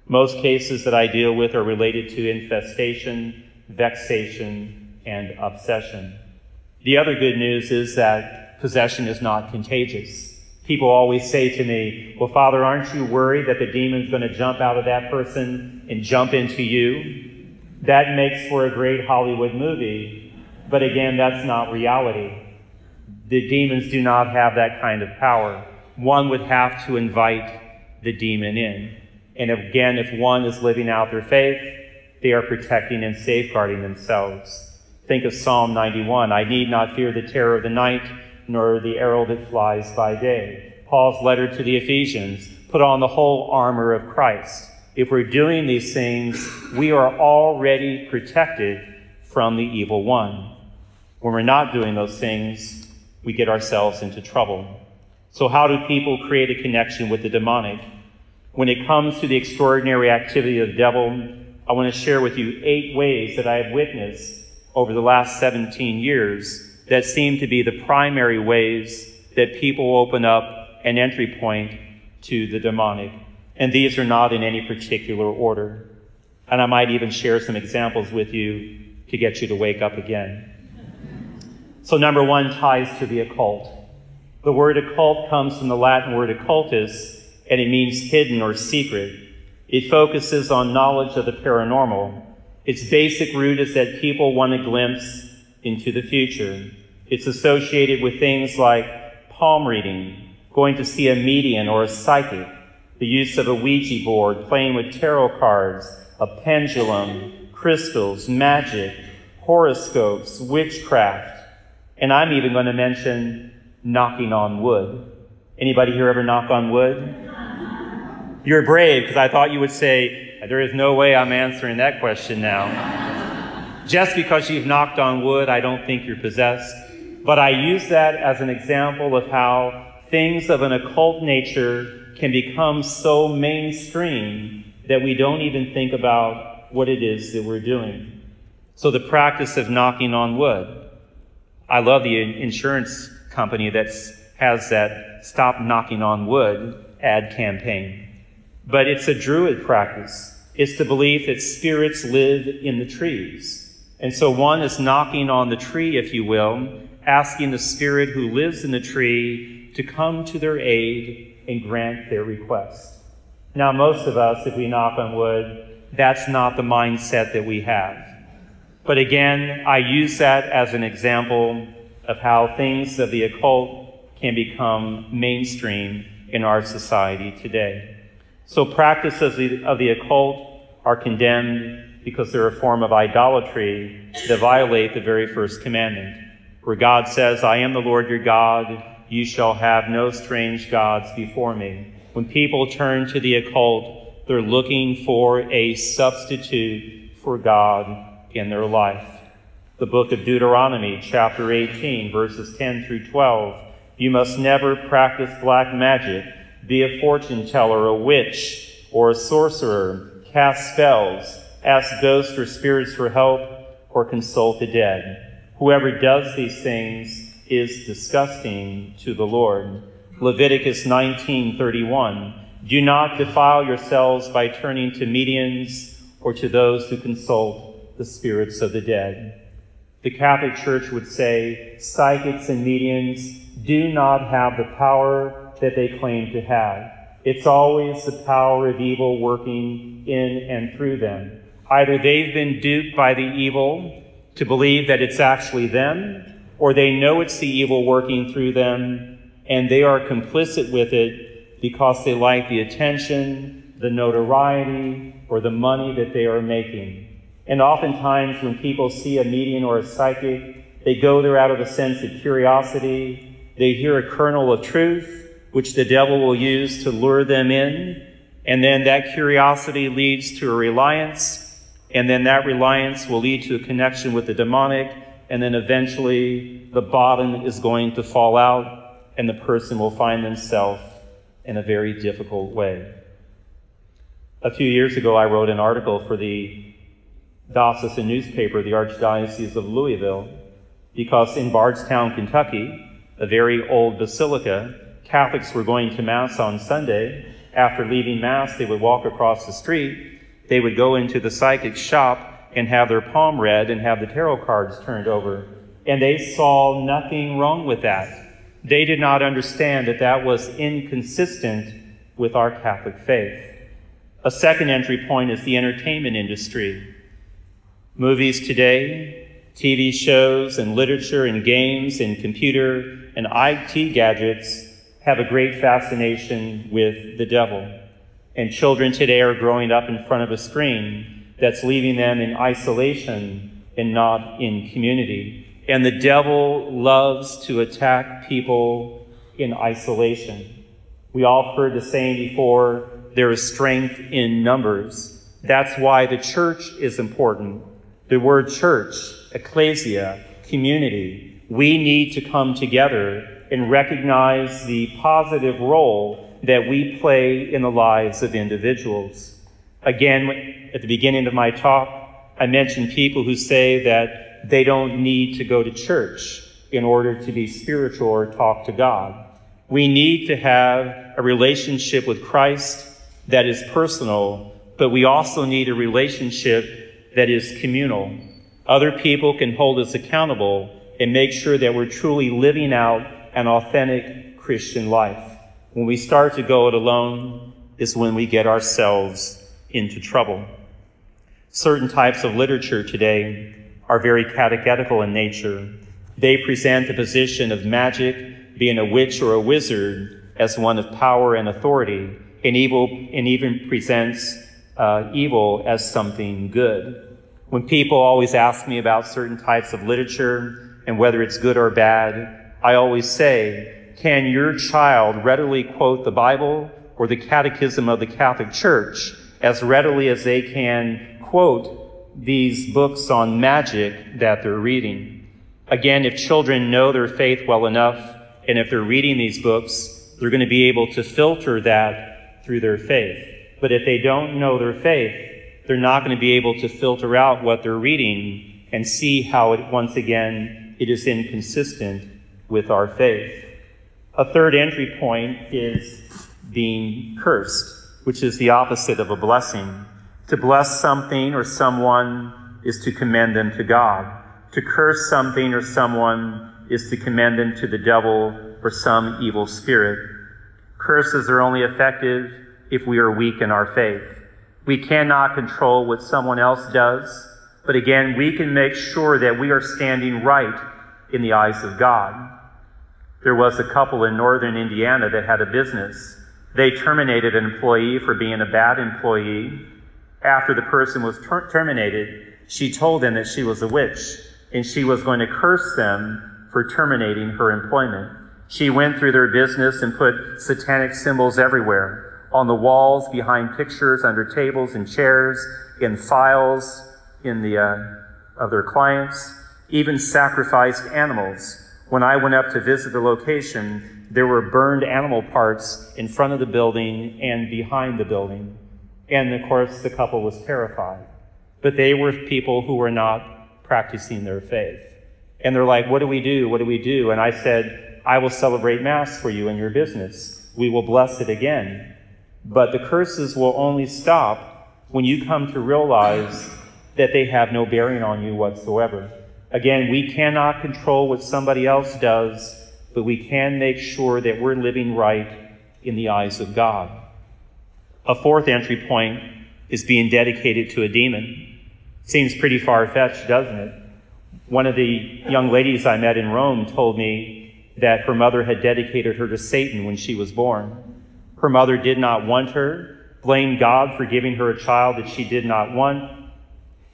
Most cases that I deal with are related to infestation, vexation, and obsession. The other good news is that possession is not contagious. People always say to me, Well, Father, aren't you worried that the demon's going to jump out of that person and jump into you? That makes for a great Hollywood movie, but again, that's not reality. The demons do not have that kind of power. One would have to invite the demon in. And again, if one is living out their faith, they are protecting and safeguarding themselves. Think of Psalm 91 I need not fear the terror of the night, nor the arrow that flies by day. Paul's letter to the Ephesians put on the whole armor of Christ. If we're doing these things, we are already protected from the evil one. When we're not doing those things, we get ourselves into trouble. So, how do people create a connection with the demonic? When it comes to the extraordinary activity of the devil, I want to share with you eight ways that I have witnessed over the last 17 years that seem to be the primary ways that people open up an entry point to the demonic. And these are not in any particular order. And I might even share some examples with you to get you to wake up again. So, number one ties to the occult. The word occult comes from the Latin word occultus, and it means hidden or secret. It focuses on knowledge of the paranormal. Its basic root is that people want a glimpse into the future. It's associated with things like palm reading, going to see a medium or a psychic, the use of a Ouija board, playing with tarot cards, a pendulum, crystals, magic, horoscopes, witchcraft, and I'm even going to mention knocking on wood. Anybody here ever knock on wood? You're brave because I thought you would say, there is no way I'm answering that question now. Just because you've knocked on wood, I don't think you're possessed. But I use that as an example of how things of an occult nature can become so mainstream that we don't even think about what it is that we're doing. So the practice of knocking on wood. I love the insurance company that has that stop knocking on wood ad campaign. But it's a druid practice. It's the belief that spirits live in the trees. And so one is knocking on the tree, if you will, asking the spirit who lives in the tree to come to their aid and grant their request. Now, most of us, if we knock on wood, that's not the mindset that we have. But again, I use that as an example of how things of the occult can become mainstream in our society today. So practices of the, occult are condemned because they're a form of idolatry that violate the very first commandment, where God says, I am the Lord your God, you shall have no strange gods before me. When people turn to the occult, they're looking for a substitute for God in their life. The book of Deuteronomy, chapter 18, verses 10 through 12. You must never practice black magic, be a fortune teller, a witch, or a sorcerer, cast spells, ask ghosts or spirits for help, or consult the dead. Whoever does these things is disgusting to the Lord. Leviticus 19:31 Do not defile yourselves by turning to mediums or to those who consult the spirits of the dead. The Catholic Church would say psychics and mediums do not have the power that they claim to have. It's always the power of evil working in and through them. Either they've been duped by the evil to believe that it's actually them, or they know it's the evil working through them, and they are complicit with it because they like the attention, the notoriety, or the money that they are making. And oftentimes, when people see a medium or a psychic, they go there out of a sense of curiosity. They hear a kernel of truth, which the devil will use to lure them in. And then that curiosity leads to a reliance. And then that reliance will lead to a connection with the demonic. And then eventually the bottom is going to fall out and the person will find themselves in a very difficult way. A few years ago, I wrote an article for the diocesan newspaper, the Archdiocese of Louisville, because in Bardstown, Kentucky, a very old basilica, Catholics were going to Mass on Sunday. After leaving Mass, they would walk across the street. They would go into the psychic shop and have their palm read and have the tarot cards turned over. And they saw nothing wrong with that. They did not understand that that was inconsistent with our Catholic faith. A second entry point is the entertainment industry. Movies today, TV shows, and literature, and games, and computer, and IT gadgets have a great fascination with the devil. And children today are growing up in front of a screen that's leaving them in isolation and not in community. And the devil loves to attack people in isolation. We all heard the saying before there is strength in numbers. That's why the church is important. The word church, ecclesia, community, we need to come together and recognize the positive role that we play in the lives of individuals. Again, at the beginning of my talk, I mentioned people who say that they don't need to go to church in order to be spiritual or talk to God. We need to have a relationship with Christ that is personal, but we also need a relationship that is communal. Other people can hold us accountable and make sure that we're truly living out an authentic Christian life. When we start to go it alone is when we get ourselves into trouble. Certain types of literature today are very catechetical in nature. They present the position of magic, being a witch or a wizard, as one of power and authority, and, evil, and even presents uh, evil as something good. When people always ask me about certain types of literature and whether it's good or bad, I always say, can your child readily quote the Bible or the Catechism of the Catholic Church as readily as they can quote these books on magic that they're reading. Again, if children know their faith well enough, and if they're reading these books, they're going to be able to filter that through their faith. But if they don't know their faith, they're not going to be able to filter out what they're reading and see how it, once again, it is inconsistent with our faith. A third entry point is being cursed, which is the opposite of a blessing. To bless something or someone is to commend them to God. To curse something or someone is to commend them to the devil or some evil spirit. Curses are only effective if we are weak in our faith. We cannot control what someone else does, but again, we can make sure that we are standing right in the eyes of God. There was a couple in northern Indiana that had a business. They terminated an employee for being a bad employee. After the person was ter- terminated, she told them that she was a witch and she was going to curse them for terminating her employment. She went through their business and put satanic symbols everywhere on the walls, behind pictures, under tables and chairs, in files in the, uh, of their clients, even sacrificed animals. When I went up to visit the location, there were burned animal parts in front of the building and behind the building. And of course, the couple was terrified. But they were people who were not practicing their faith. And they're like, What do we do? What do we do? And I said, I will celebrate Mass for you and your business. We will bless it again. But the curses will only stop when you come to realize that they have no bearing on you whatsoever. Again, we cannot control what somebody else does, but we can make sure that we're living right in the eyes of God. A fourth entry point is being dedicated to a demon. Seems pretty far fetched, doesn't it? One of the young ladies I met in Rome told me that her mother had dedicated her to Satan when she was born. Her mother did not want her, blamed God for giving her a child that she did not want,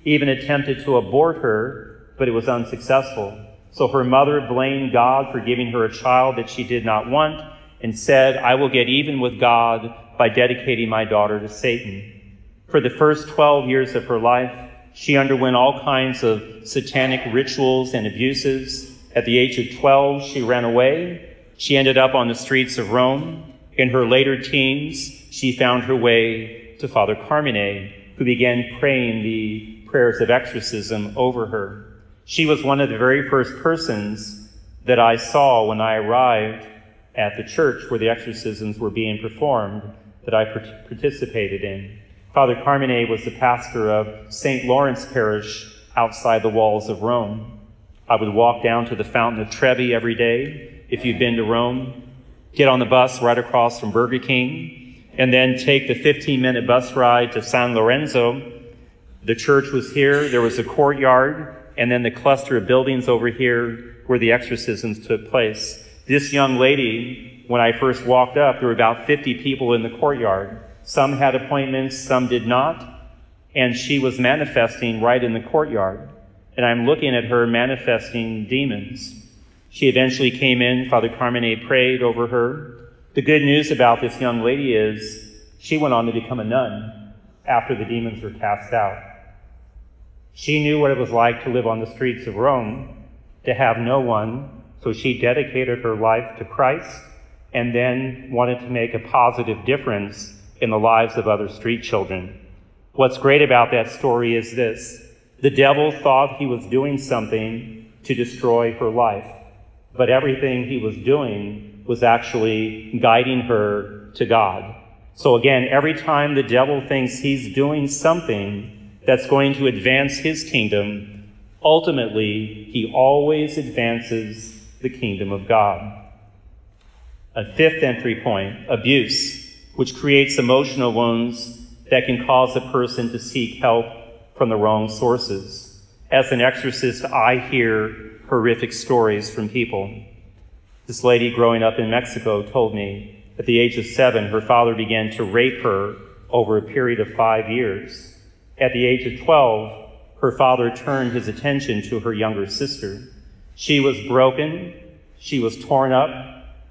even attempted to abort her, but it was unsuccessful. So her mother blamed God for giving her a child that she did not want and said, I will get even with God by dedicating my daughter to Satan. For the first 12 years of her life, she underwent all kinds of satanic rituals and abuses. At the age of 12, she ran away. She ended up on the streets of Rome. In her later teens, she found her way to Father Carmine, who began praying the prayers of exorcism over her. She was one of the very first persons that I saw when I arrived at the church where the exorcisms were being performed that I participated in. Father Carmine was the pastor of St. Lawrence Parish outside the walls of Rome. I would walk down to the Fountain of Trevi every day. If you've been to Rome, get on the bus right across from Burger King, and then take the 15 minute bus ride to San Lorenzo. The church was here, there was a courtyard, and then the cluster of buildings over here where the exorcisms took place. This young lady, when I first walked up, there were about 50 people in the courtyard. Some had appointments, some did not, and she was manifesting right in the courtyard. And I'm looking at her manifesting demons. She eventually came in, Father Carmine prayed over her. The good news about this young lady is she went on to become a nun after the demons were cast out. She knew what it was like to live on the streets of Rome, to have no one, so she dedicated her life to Christ and then wanted to make a positive difference in the lives of other street children. What's great about that story is this the devil thought he was doing something to destroy her life, but everything he was doing was actually guiding her to God. So again, every time the devil thinks he's doing something, that's going to advance his kingdom, ultimately, he always advances the kingdom of God. A fifth entry point abuse, which creates emotional wounds that can cause a person to seek help from the wrong sources. As an exorcist, I hear horrific stories from people. This lady growing up in Mexico told me at the age of seven, her father began to rape her over a period of five years. At the age of 12, her father turned his attention to her younger sister. She was broken. She was torn up.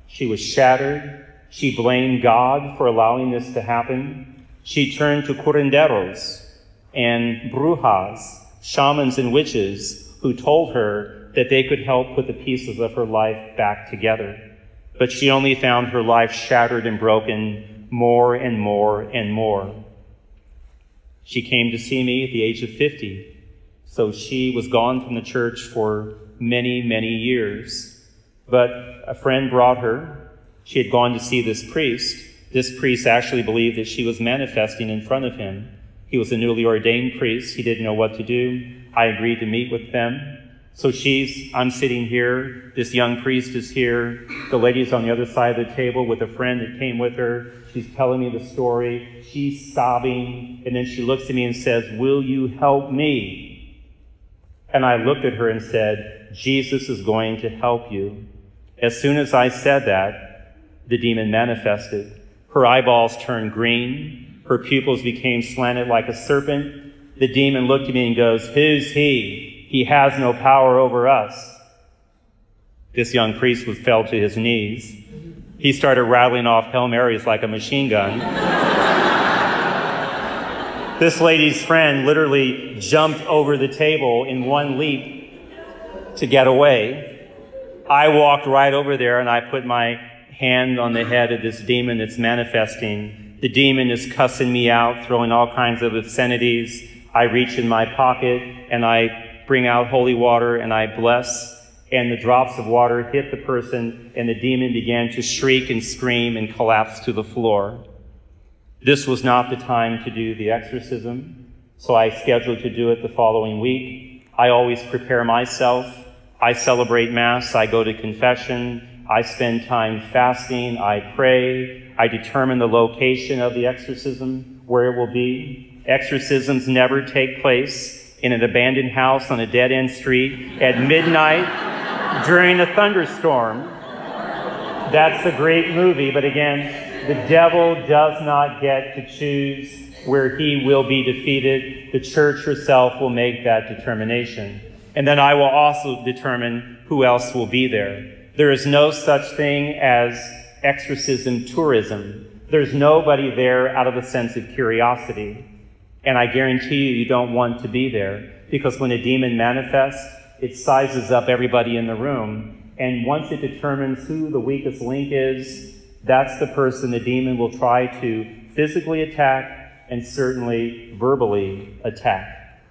She was shattered. She blamed God for allowing this to happen. She turned to curanderos and brujas, shamans and witches, who told her that they could help put the pieces of her life back together. But she only found her life shattered and broken more and more and more. She came to see me at the age of 50. So she was gone from the church for many, many years. But a friend brought her. She had gone to see this priest. This priest actually believed that she was manifesting in front of him. He was a newly ordained priest. He didn't know what to do. I agreed to meet with them. So she's, I'm sitting here. This young priest is here. The lady's on the other side of the table with a friend that came with her. She's telling me the story. She's sobbing. And then she looks at me and says, Will you help me? And I looked at her and said, Jesus is going to help you. As soon as I said that, the demon manifested. Her eyeballs turned green. Her pupils became slanted like a serpent. The demon looked at me and goes, Who's he? He has no power over us. This young priest was fell to his knees. He started rattling off Hail Marys like a machine gun. this lady's friend literally jumped over the table in one leap to get away. I walked right over there and I put my hand on the head of this demon that's manifesting. The demon is cussing me out, throwing all kinds of obscenities. I reach in my pocket and I bring out holy water and I bless and the drops of water hit the person, and the demon began to shriek and scream and collapse to the floor. This was not the time to do the exorcism, so I scheduled to do it the following week. I always prepare myself. I celebrate Mass. I go to confession. I spend time fasting. I pray. I determine the location of the exorcism, where it will be. Exorcisms never take place in an abandoned house on a dead end street at midnight during a thunderstorm. That's a great movie, but again, the devil does not get to choose where he will be defeated. The church herself will make that determination. And then I will also determine who else will be there. There is no such thing as exorcism tourism. There's nobody there out of a sense of curiosity. And I guarantee you, you don't want to be there because when a demon manifests, it sizes up everybody in the room. And once it determines who the weakest link is, that's the person the demon will try to physically attack and certainly verbally attack.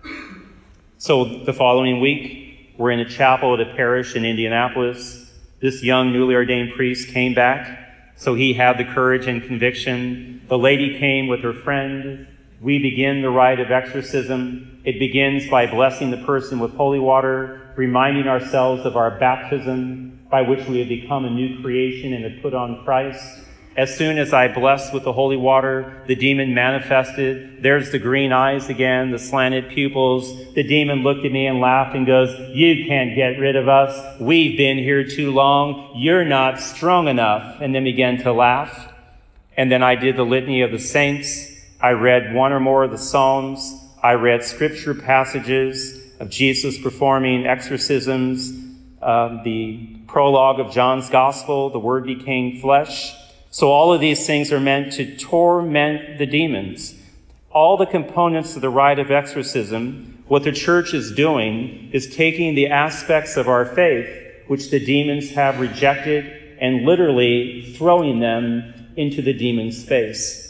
So the following week, we're in a chapel at a parish in Indianapolis. This young newly ordained priest came back, so he had the courage and conviction. The lady came with her friend. We begin the rite of exorcism. It begins by blessing the person with holy water, reminding ourselves of our baptism by which we have become a new creation and have put on Christ. As soon as I blessed with the holy water, the demon manifested. There's the green eyes again, the slanted pupils. The demon looked at me and laughed and goes, You can't get rid of us. We've been here too long. You're not strong enough. And then began to laugh. And then I did the litany of the saints. I read one or more of the Psalms. I read scripture passages of Jesus performing exorcisms, uh, the prologue of John's Gospel, the Word became flesh. So all of these things are meant to torment the demons. All the components of the rite of exorcism, what the church is doing is taking the aspects of our faith, which the demons have rejected, and literally throwing them into the demon's face.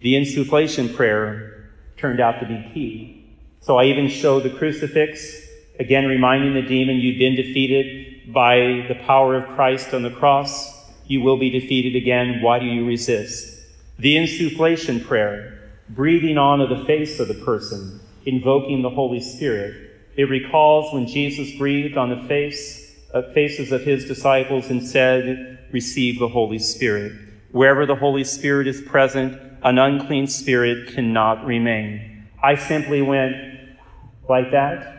The insufflation prayer turned out to be key. So I even showed the crucifix, again reminding the demon, you've been defeated by the power of Christ on the cross. You will be defeated again. Why do you resist? The insufflation prayer, breathing onto the face of the person, invoking the Holy Spirit. It recalls when Jesus breathed on the face, uh, faces of his disciples and said, receive the Holy Spirit. Wherever the Holy Spirit is present, an unclean spirit cannot remain. I simply went like that.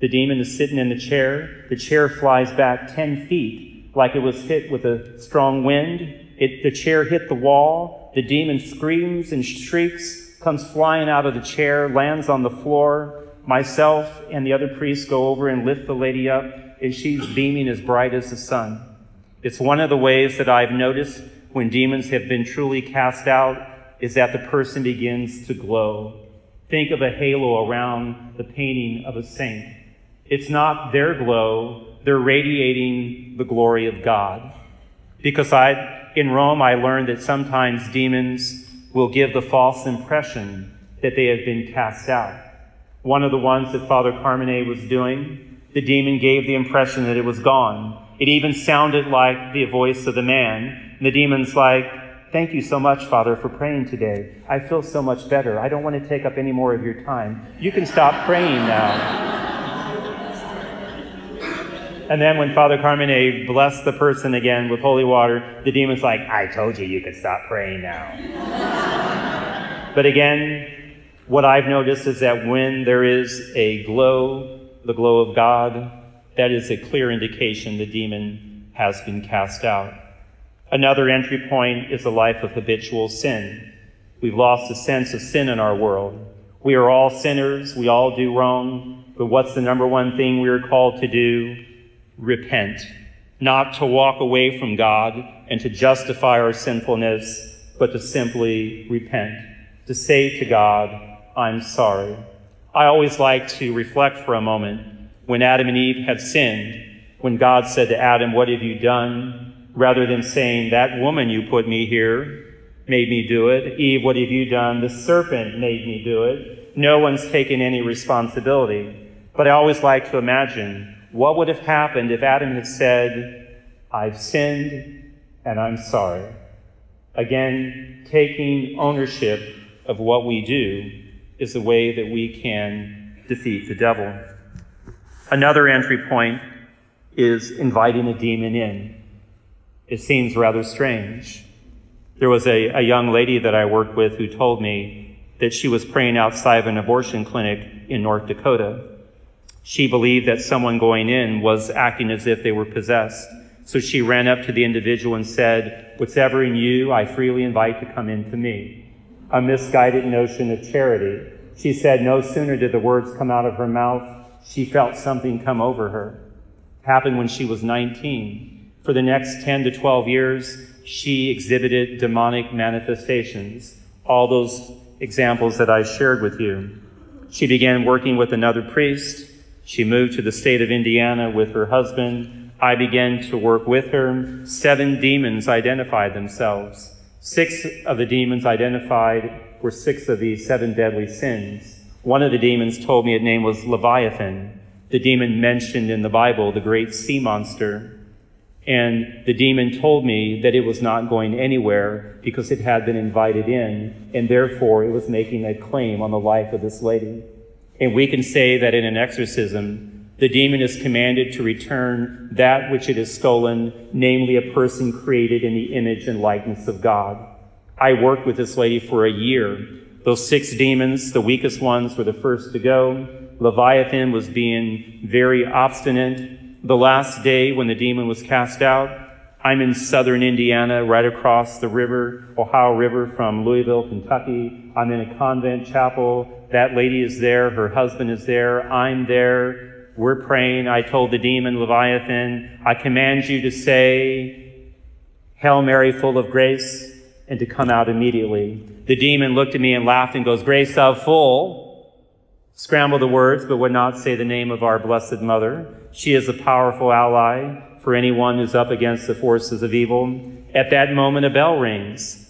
The demon is sitting in the chair. The chair flies back 10 feet like it was hit with a strong wind. It, the chair hit the wall. The demon screams and shrieks, comes flying out of the chair, lands on the floor. Myself and the other priests go over and lift the lady up, and she's beaming as bright as the sun. It's one of the ways that I've noticed when demons have been truly cast out is that the person begins to glow. Think of a halo around the painting of a saint. It's not their glow, they're radiating the glory of God. Because I, in Rome, I learned that sometimes demons will give the false impression that they have been cast out. One of the ones that Father Carmine was doing, the demon gave the impression that it was gone. It even sounded like the voice of the man. And the demon's like, Thank you so much, Father, for praying today. I feel so much better. I don't want to take up any more of your time. You can stop praying now. And then when Father Carmine blessed the person again with holy water, the demon's like, I told you you could stop praying now. but again, what I've noticed is that when there is a glow, the glow of God, that is a clear indication the demon has been cast out. Another entry point is a life of habitual sin. We've lost a sense of sin in our world. We are all sinners. We all do wrong. But what's the number one thing we are called to do? repent, not to walk away from God and to justify our sinfulness, but to simply repent, to say to God, I'm sorry. I always like to reflect for a moment when Adam and Eve had sinned, when God said to Adam, What have you done? Rather than saying, That woman you put me here made me do it. Eve, what have you done? The serpent made me do it. No one's taken any responsibility. But I always like to imagine what would have happened if Adam had said, I've sinned and I'm sorry? Again, taking ownership of what we do is the way that we can defeat the devil. Another entry point is inviting a demon in. It seems rather strange. There was a, a young lady that I worked with who told me that she was praying outside of an abortion clinic in North Dakota she believed that someone going in was acting as if they were possessed. So she ran up to the individual and said, Whatever in you, I freely invite to come into me. A misguided notion of charity. She said no sooner did the words come out of her mouth, she felt something come over her. It happened when she was 19. For the next 10 to 12 years, she exhibited demonic manifestations. All those examples that I shared with you. She began working with another priest she moved to the state of Indiana with her husband. I began to work with her. Seven demons identified themselves. Six of the demons identified were six of these seven deadly sins. One of the demons told me its name was Leviathan, the demon mentioned in the Bible, the great sea monster. And the demon told me that it was not going anywhere because it had been invited in, and therefore it was making a claim on the life of this lady. And we can say that in an exorcism, the demon is commanded to return that which it has stolen, namely a person created in the image and likeness of God. I worked with this lady for a year. Those six demons, the weakest ones, were the first to go. Leviathan was being very obstinate. The last day when the demon was cast out, I'm in southern Indiana, right across the river, Ohio River from Louisville, Kentucky. I'm in a convent chapel that lady is there, her husband is there, I'm there, we're praying. I told the demon Leviathan, I command you to say, Hail Mary, full of grace, and to come out immediately. The demon looked at me and laughed and goes, Grace thou full. Scramble the words, but would not say the name of our Blessed Mother. She is a powerful ally for anyone who's up against the forces of evil. At that moment, a bell rings.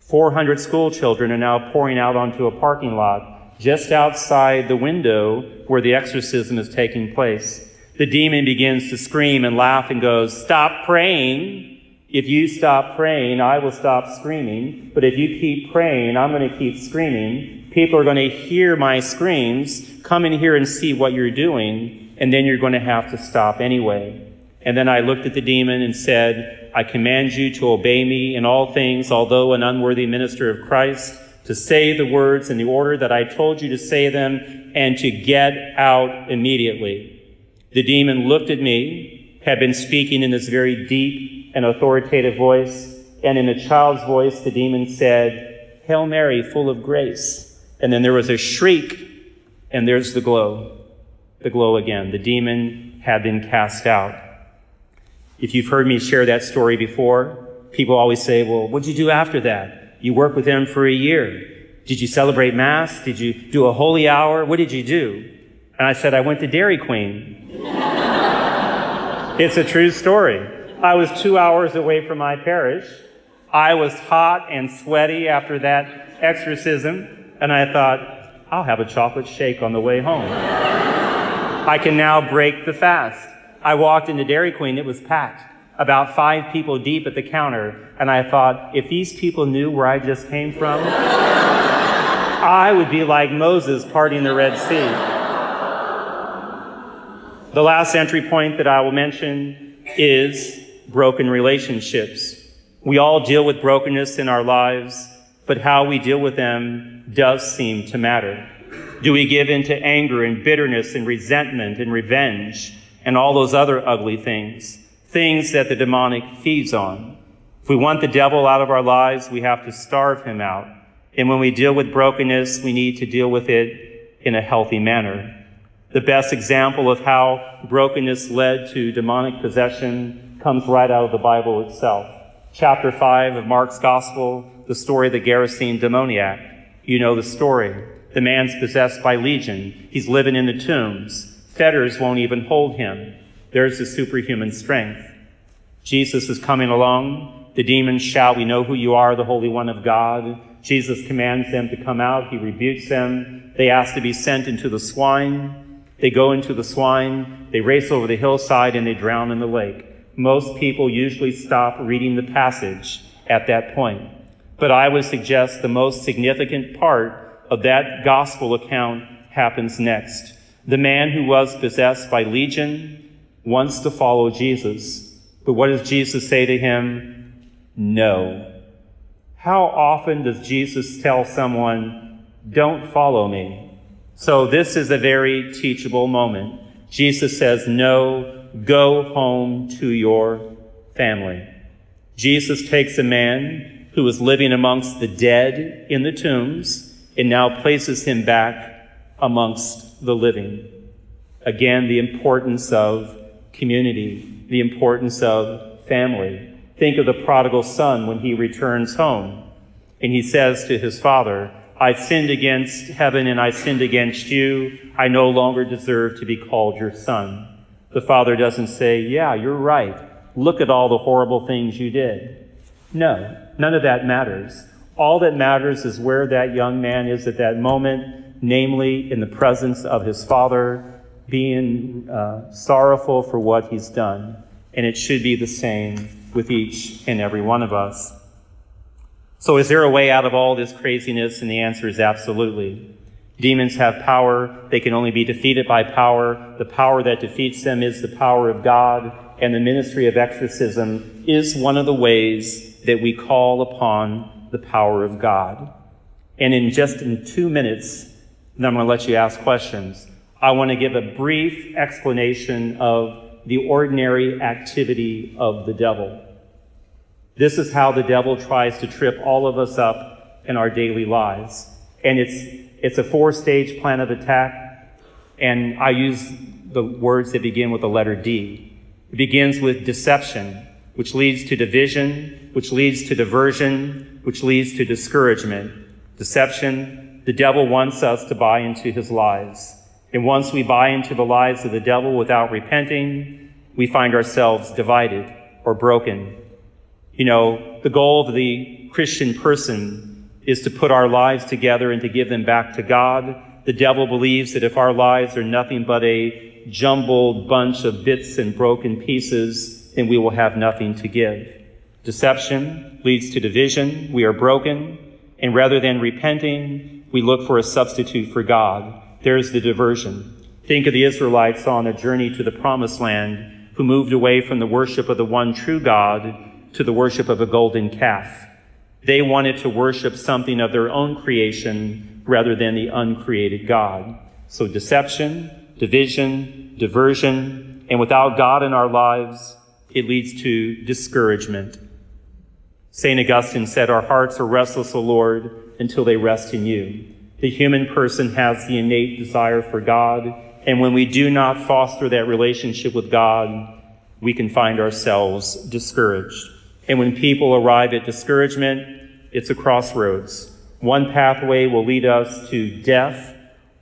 400 school children are now pouring out onto a parking lot just outside the window where the exorcism is taking place. The demon begins to scream and laugh and goes, Stop praying. If you stop praying, I will stop screaming. But if you keep praying, I'm going to keep screaming. People are going to hear my screams, come in here and see what you're doing, and then you're going to have to stop anyway. And then I looked at the demon and said, I command you to obey me in all things, although an unworthy minister of Christ to say the words in the order that I told you to say them, and to get out immediately. The demon looked at me, had been speaking in this very deep and authoritative voice, and in a child's voice, the demon said, Hail Mary, full of grace. And then there was a shriek, and there's the glow. The glow again. The demon had been cast out. If you've heard me share that story before, people always say, well, what'd you do after that? You worked with them for a year. Did you celebrate Mass? Did you do a holy hour? What did you do? And I said, I went to Dairy Queen. [LAUGHS] it's a true story. I was two hours away from my parish. I was hot and sweaty after that exorcism, and I thought, I'll have a chocolate shake on the way home. I can now break the fast. I walked into Dairy Queen, it was packed, about five people deep at the counter, and I thought, if these people knew where I just came from, I would be like Moses parting the Red Sea. The last entry point that I will mention is broken relationships. We all deal with brokenness in our lives, but how we deal with them does seem to matter. Do we give in to anger and bitterness and resentment and revenge and all those other ugly things? Things that the demonic feeds on. If we want the devil out of our lives, we have to starve him out. And when we deal with brokenness, we need to deal with it in a healthy manner. The best example of how brokenness led to demonic possession comes right out of the Bible itself. Chapter 5 of Mark's Gospel, the story of the Gerasene demoniac. You know the story. The man's possessed by legion. He's living in the tombs. Fetters won't even hold him. There's the superhuman strength. Jesus is coming along. The demons shout, We know who you are, the Holy One of God. Jesus commands them to come out. He rebukes them. They ask to be sent into the swine. They go into the swine. They race over the hillside and they drown in the lake. Most people usually stop reading the passage at that point. But I would suggest the most significant part of that gospel account happens next. The man who was possessed by legion wants to follow Jesus. But what does Jesus say to him? No. How often does Jesus tell someone, don't follow me? So this is a very teachable moment. Jesus says, no, go home to your family. Jesus takes a man who was living amongst the dead in the tombs and now places him back amongst the living. Again, the importance of community, the importance of family. Think of the prodigal son when he returns home and he says to his father, I sinned against heaven and I sinned against you. I no longer deserve to be called your son. The father doesn't say, Yeah, you're right. Look at all the horrible things you did. No, none of that matters. All that matters is where that young man is at that moment, namely in the presence of his father, being uh, sorrowful for what he's done. And it should be the same with each and every one of us. So is there a way out of all this craziness? And the answer is absolutely. Demons have power. They can only be defeated by power. The power that defeats them is the power of God. And the ministry of exorcism is one of the ways that we call upon the power of God. And in just in two minutes, then I'm going to let you ask questions. I want to give a brief explanation of the ordinary activity of the devil. This is how the devil tries to trip all of us up in our daily lives. And it's, it's a four stage plan of attack. And I use the words that begin with the letter D. It begins with deception, which leads to division, which leads to diversion, which leads to discouragement. Deception, the devil wants us to buy into his lies. And once we buy into the lies of the devil without repenting, we find ourselves divided or broken. You know, the goal of the Christian person is to put our lives together and to give them back to God. The devil believes that if our lives are nothing but a jumbled bunch of bits and broken pieces, then we will have nothing to give. Deception leads to division. We are broken. And rather than repenting, we look for a substitute for God. There's the diversion. Think of the Israelites on a journey to the promised land who moved away from the worship of the one true God to the worship of a golden calf. They wanted to worship something of their own creation rather than the uncreated God. So deception, division, diversion, and without God in our lives, it leads to discouragement. St. Augustine said, Our hearts are restless, O Lord, until they rest in you. The human person has the innate desire for God, and when we do not foster that relationship with God, we can find ourselves discouraged. And when people arrive at discouragement, it's a crossroads. One pathway will lead us to death,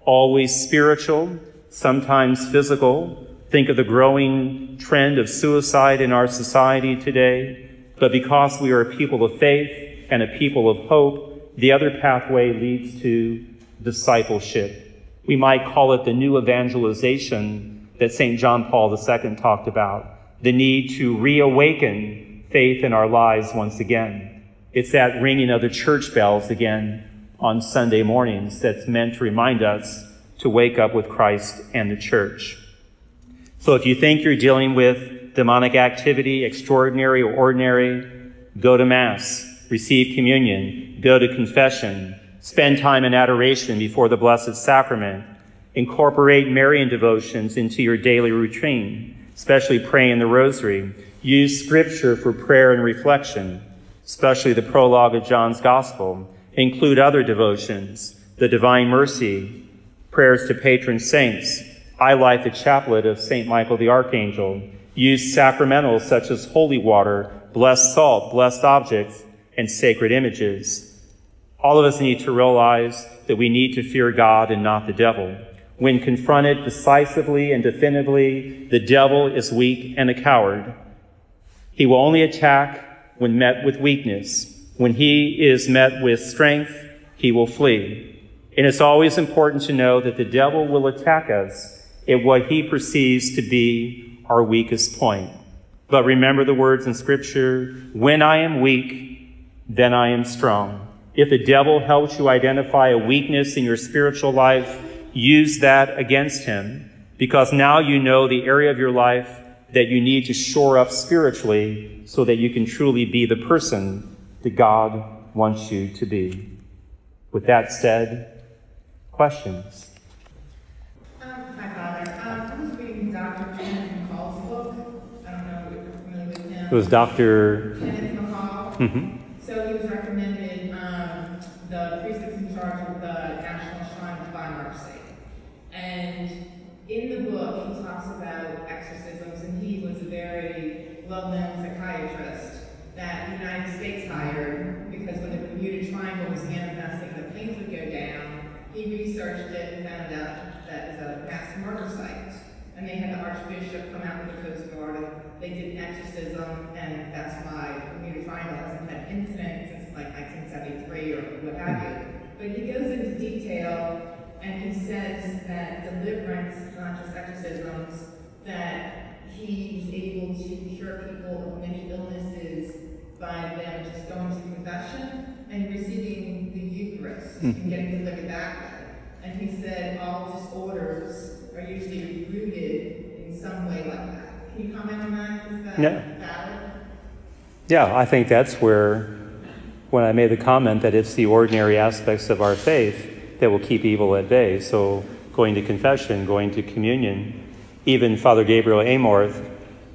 always spiritual, sometimes physical. Think of the growing trend of suicide in our society today. But because we are a people of faith and a people of hope, the other pathway leads to discipleship. We might call it the new evangelization that St. John Paul II talked about. The need to reawaken faith in our lives once again. It's that ringing of the church bells again on Sunday mornings that's meant to remind us to wake up with Christ and the church. So if you think you're dealing with demonic activity, extraordinary or ordinary, go to Mass, receive communion, go to confession, spend time in adoration before the Blessed Sacrament, incorporate Marian devotions into your daily routine, especially praying in the Rosary. Use Scripture for prayer and reflection, especially the prologue of John's Gospel. Include other devotions, the Divine Mercy, prayers to patron saints. I light the chaplet of St. Michael the Archangel. Use sacramentals such as holy water, blessed salt, blessed objects, and sacred images. All of us need to realize that we need to fear God and not the devil. When confronted decisively and definitively, the devil is weak and a coward. He will only attack when met with weakness. When he is met with strength, he will flee. And it's always important to know that the devil will attack us at what he perceives to be our weakest point. But remember the words in scripture, when I am weak, then I am strong. If the devil helps you identify a weakness in your spiritual life, use that against him because now you know the area of your life that you need to shore up spiritually so that you can truly be the person that God wants you to be. With that said, questions? Um, hi, Father. Um, I was reading Dr. Kenneth McAll's book. I don't know if you're familiar with him. It was Dr. Kenneth McAll. Mhm. So he was recommended um, the priest that's in charge of the National Shrine of Divine Mercy. And in the book, he talks about exorcisms, and he was a very well-known psychiatrist that the United States hired because when the Bermuda Triangle was manifesting, the pains would go down. He researched it and found out that it was a mass murder site. And they had the Archbishop come out with the Coast Guard, and they did an exorcism, and that's why Bermuda Triangle hasn't had incident since like 1973 or what have you. Hmm. But he goes into detail and he says that deliverance, not just exorcisms, that he was able to cure people of many illnesses by them just going to confession and receiving the Eucharist hmm. and getting delivered that way. And he said all disorders are usually rooted in some way like that. Can you comment on that? Is that No. valid? Yeah, I think that's where, when I made the comment that it's the ordinary aspects of our faith that will keep evil at bay. So, going to confession, going to communion. Even Father Gabriel Amorth,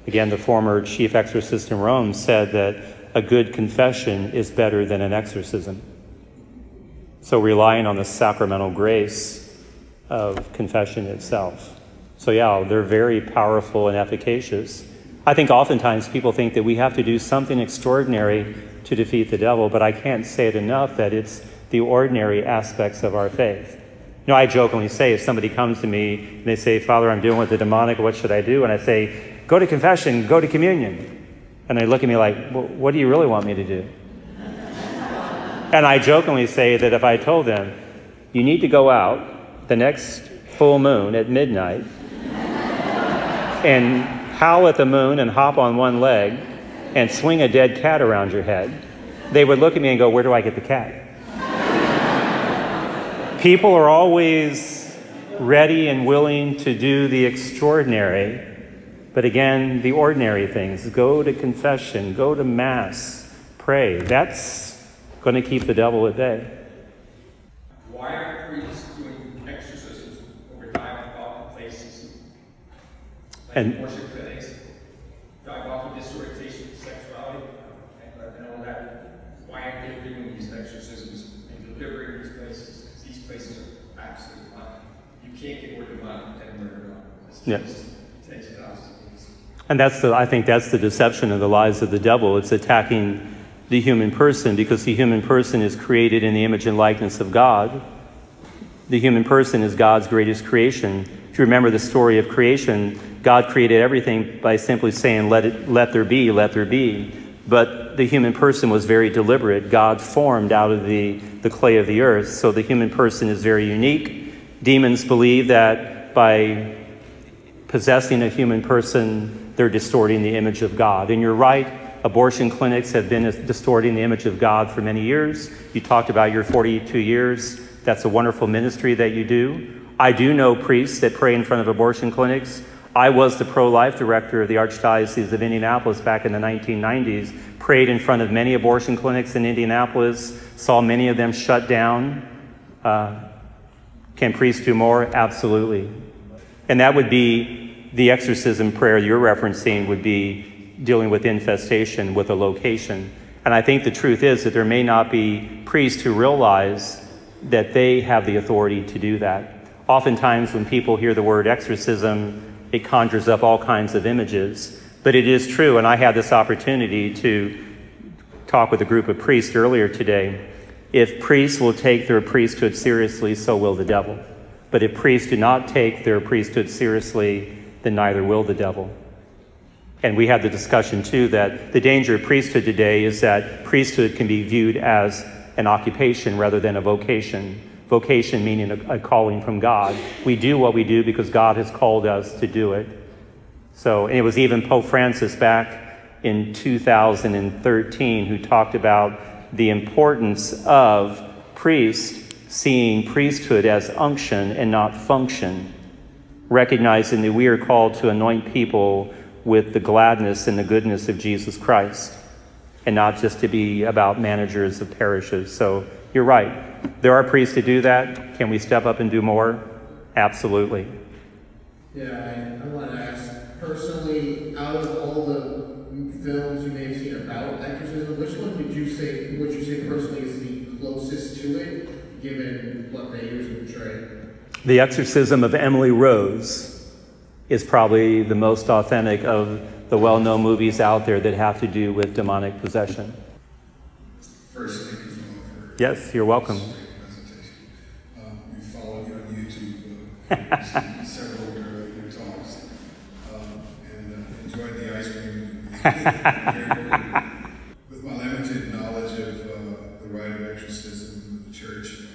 again, the former chief exorcist in Rome, said that a good confession is better than an exorcism. So, relying on the sacramental grace of confession itself. So, yeah, they're very powerful and efficacious. I think oftentimes people think that we have to do something extraordinary to defeat the devil, but I can't say it enough that it's the ordinary aspects of our faith. You know, I jokingly say if somebody comes to me and they say, Father, I'm dealing with the demonic, what should I do? And I say, go to confession, go to communion. And they look at me like, well, what do you really want me to do? [LAUGHS] And I jokingly say that if I told them, you need to go out the next full moon at midnight and howl at the moon and hop on one leg and swing a dead cat around your head, they would look at me and go, Where do I get the cat? People are always ready and willing to do the extraordinary, but again, the ordinary things. Go to confession, go to Mass, pray. That's going to keep the devil at bay. Why are priests doing exorcisms over diabolical places? Like And- worship clinics, diabolical disorientation, sexuality, and, and all that. Why aren't they doing these exorcisms and delivering these places? 'Cause these places are absolutely fine. You can't get rid of and murder. It's Yeah. just takes it out. And that's the, I think that's the deception and the lies of the devil. It's attacking the human person because the human person is created in the image and likeness of God. The human person is God's greatest creation. If you remember the story of creation, God created everything by simply saying, let, it, let there be, let there be. But the human person was very deliberate. God formed out of the, the clay of the earth. So the human person is very unique. Demons believe that by possessing a human person, they're distorting the image of God. And you're right, abortion clinics have been distorting the image of God for many years. You talked about your 42 years. That's a wonderful ministry that you do. I do know priests that pray in front of abortion clinics. I was the pro life director of the Archdiocese of Indianapolis back in the 1990s, prayed in front of many abortion clinics in Indianapolis, saw many of them shut down. Uh, can priests do more? Absolutely. And that would be the exorcism prayer you're referencing, would be dealing with infestation with a location. And I think the truth is that there may not be priests who realize that they have the authority to do that. Oftentimes, when people hear the word exorcism, it conjures up all kinds of images. But it is true, and I had this opportunity to talk with a group of priests earlier today. If priests will take their priesthood seriously, so will the devil. But if priests do not take their priesthood seriously, then neither will the devil. And we had the discussion too that the danger of priesthood today is that priesthood can be viewed as an occupation rather than a vocation vocation meaning a, a, calling from God. We do what we do because God has called us to do it. So, and it was even Pope Francis back in 2013 who talked about the importance of priests seeing priesthood as unction and not function, recognizing that we are called to anoint people with the gladness and the goodness of Jesus Christ and not just to be about managers of parishes. So, you're right. There are priests to do that. Can we step up and do more? Absolutely. Yeah, I, I want to ask personally, out of all the films you may have seen about exorcism, which one would you say would you say personally is the closest to it, given what they usually portray? The Exorcism of Emily Rose is probably the most authentic of the well-known movies out there that have to do with demonic possession. First, Yes, you're welcome. Um, we followed you on YouTube, uh, [LAUGHS] several of your, your talks, um, and uh, enjoyed the ice cream. [LAUGHS] With my limited knowledge of uh, the rite of exorcism of the church, uh,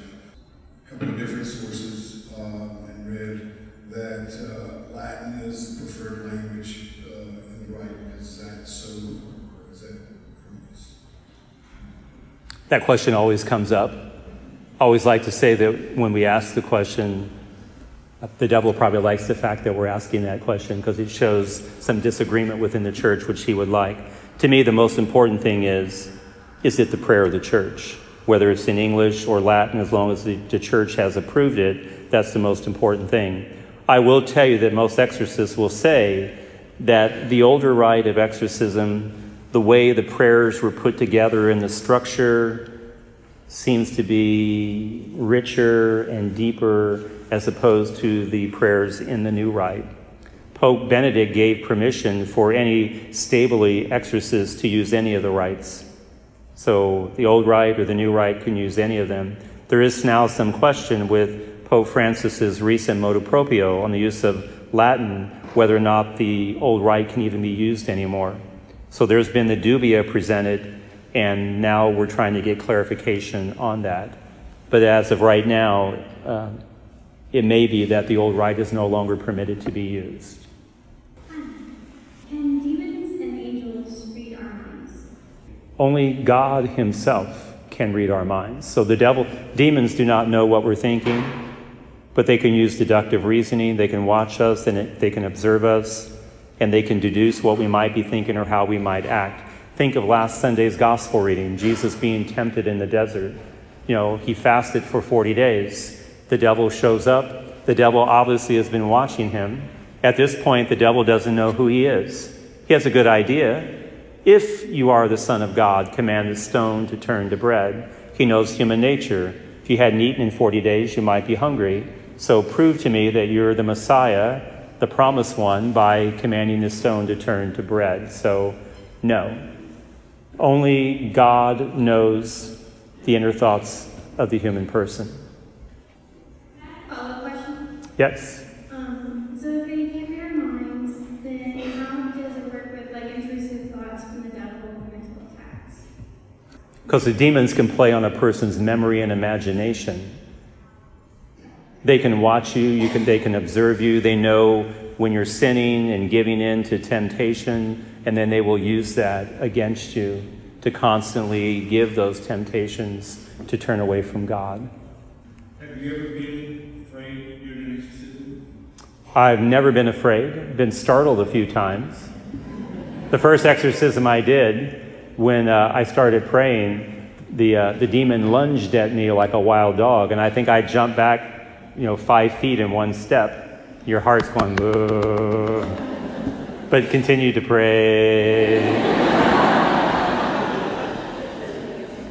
a couple of different sources, and read that uh, Latin is the preferred language uh, in the rite. Is that so, or is that that question always comes up. I always like to say that when we ask the question, the devil probably likes the fact that we're asking that question because it shows some disagreement within the church, which he would like. To me, the most important thing is is it the prayer of the church? Whether it's in English or Latin, as long as the, the church has approved it, that's the most important thing. I will tell you that most exorcists will say that the older rite of exorcism the way the prayers were put together and the structure seems to be richer and deeper as opposed to the prayers in the new rite. Pope Benedict gave permission for any stably exorcist to use any of the rites. So the old rite or the new rite can use any of them. There is now some question with Pope Francis's recent motu proprio on the use of Latin, whether or not the old rite can even be used anymore. So there's been the dubia presented, and now we're trying to get clarification on that. But as of right now, uh, it may be that the old rite is no longer permitted to be used. Can demons and angels read our minds? Only God Himself can read our minds. So the devil, demons do not know what we're thinking, but they can use deductive reasoning. They can watch us and it, they can observe us and they can deduce what we might be thinking or how we might act. Think of last Sunday's gospel reading Jesus being tempted in the desert. You know, he fasted for 40 days. The devil shows up. The devil obviously has been watching him. At this point, the devil doesn't know who he is. He has a good idea. If you are the Son of God, command the stone to turn to bread. He knows human nature. If you hadn't eaten in 40 days, you might be hungry. So prove to me that you're the Messiah the promised one by commanding the stone to turn to bread. So, no. Only God knows the inner thoughts of the human person. Follow-up question? Yes? Um, so if they minds, then how does it work with like intrusive thoughts from the devil and mental attacks? Because the demons can play on a person's memory and imagination. They can watch you, you can, they can observe you, they know when you're sinning and giving in to temptation, and then they will use that against you to constantly give those temptations to turn away from God. Have you ever been afraid during an exorcism? I've never been afraid, been startled a few times. The first exorcism I did, when uh, I started praying, the, uh, the demon lunged at me like a wild dog, and I think I jumped back, you know, five feet in one step. Your heart's going, Ugh. but continue to pray.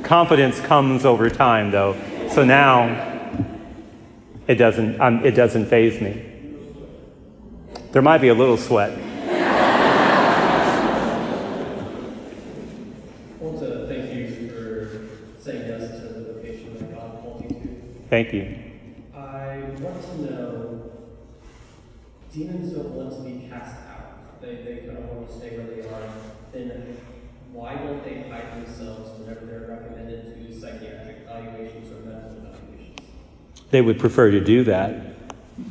Confidence comes over time, though. So now it doesn't, um, it doesn't faze me. There might be a little sweat. I want to thank you for saying yes to the vocation that God called you to. Thank you. I want to know, demons don't want to be cast out. They, they kind of want to stay where they are. Then why don't they hide themselves whenever they're recommended to do psychiatric evaluations or medical evaluations? They would prefer to do that,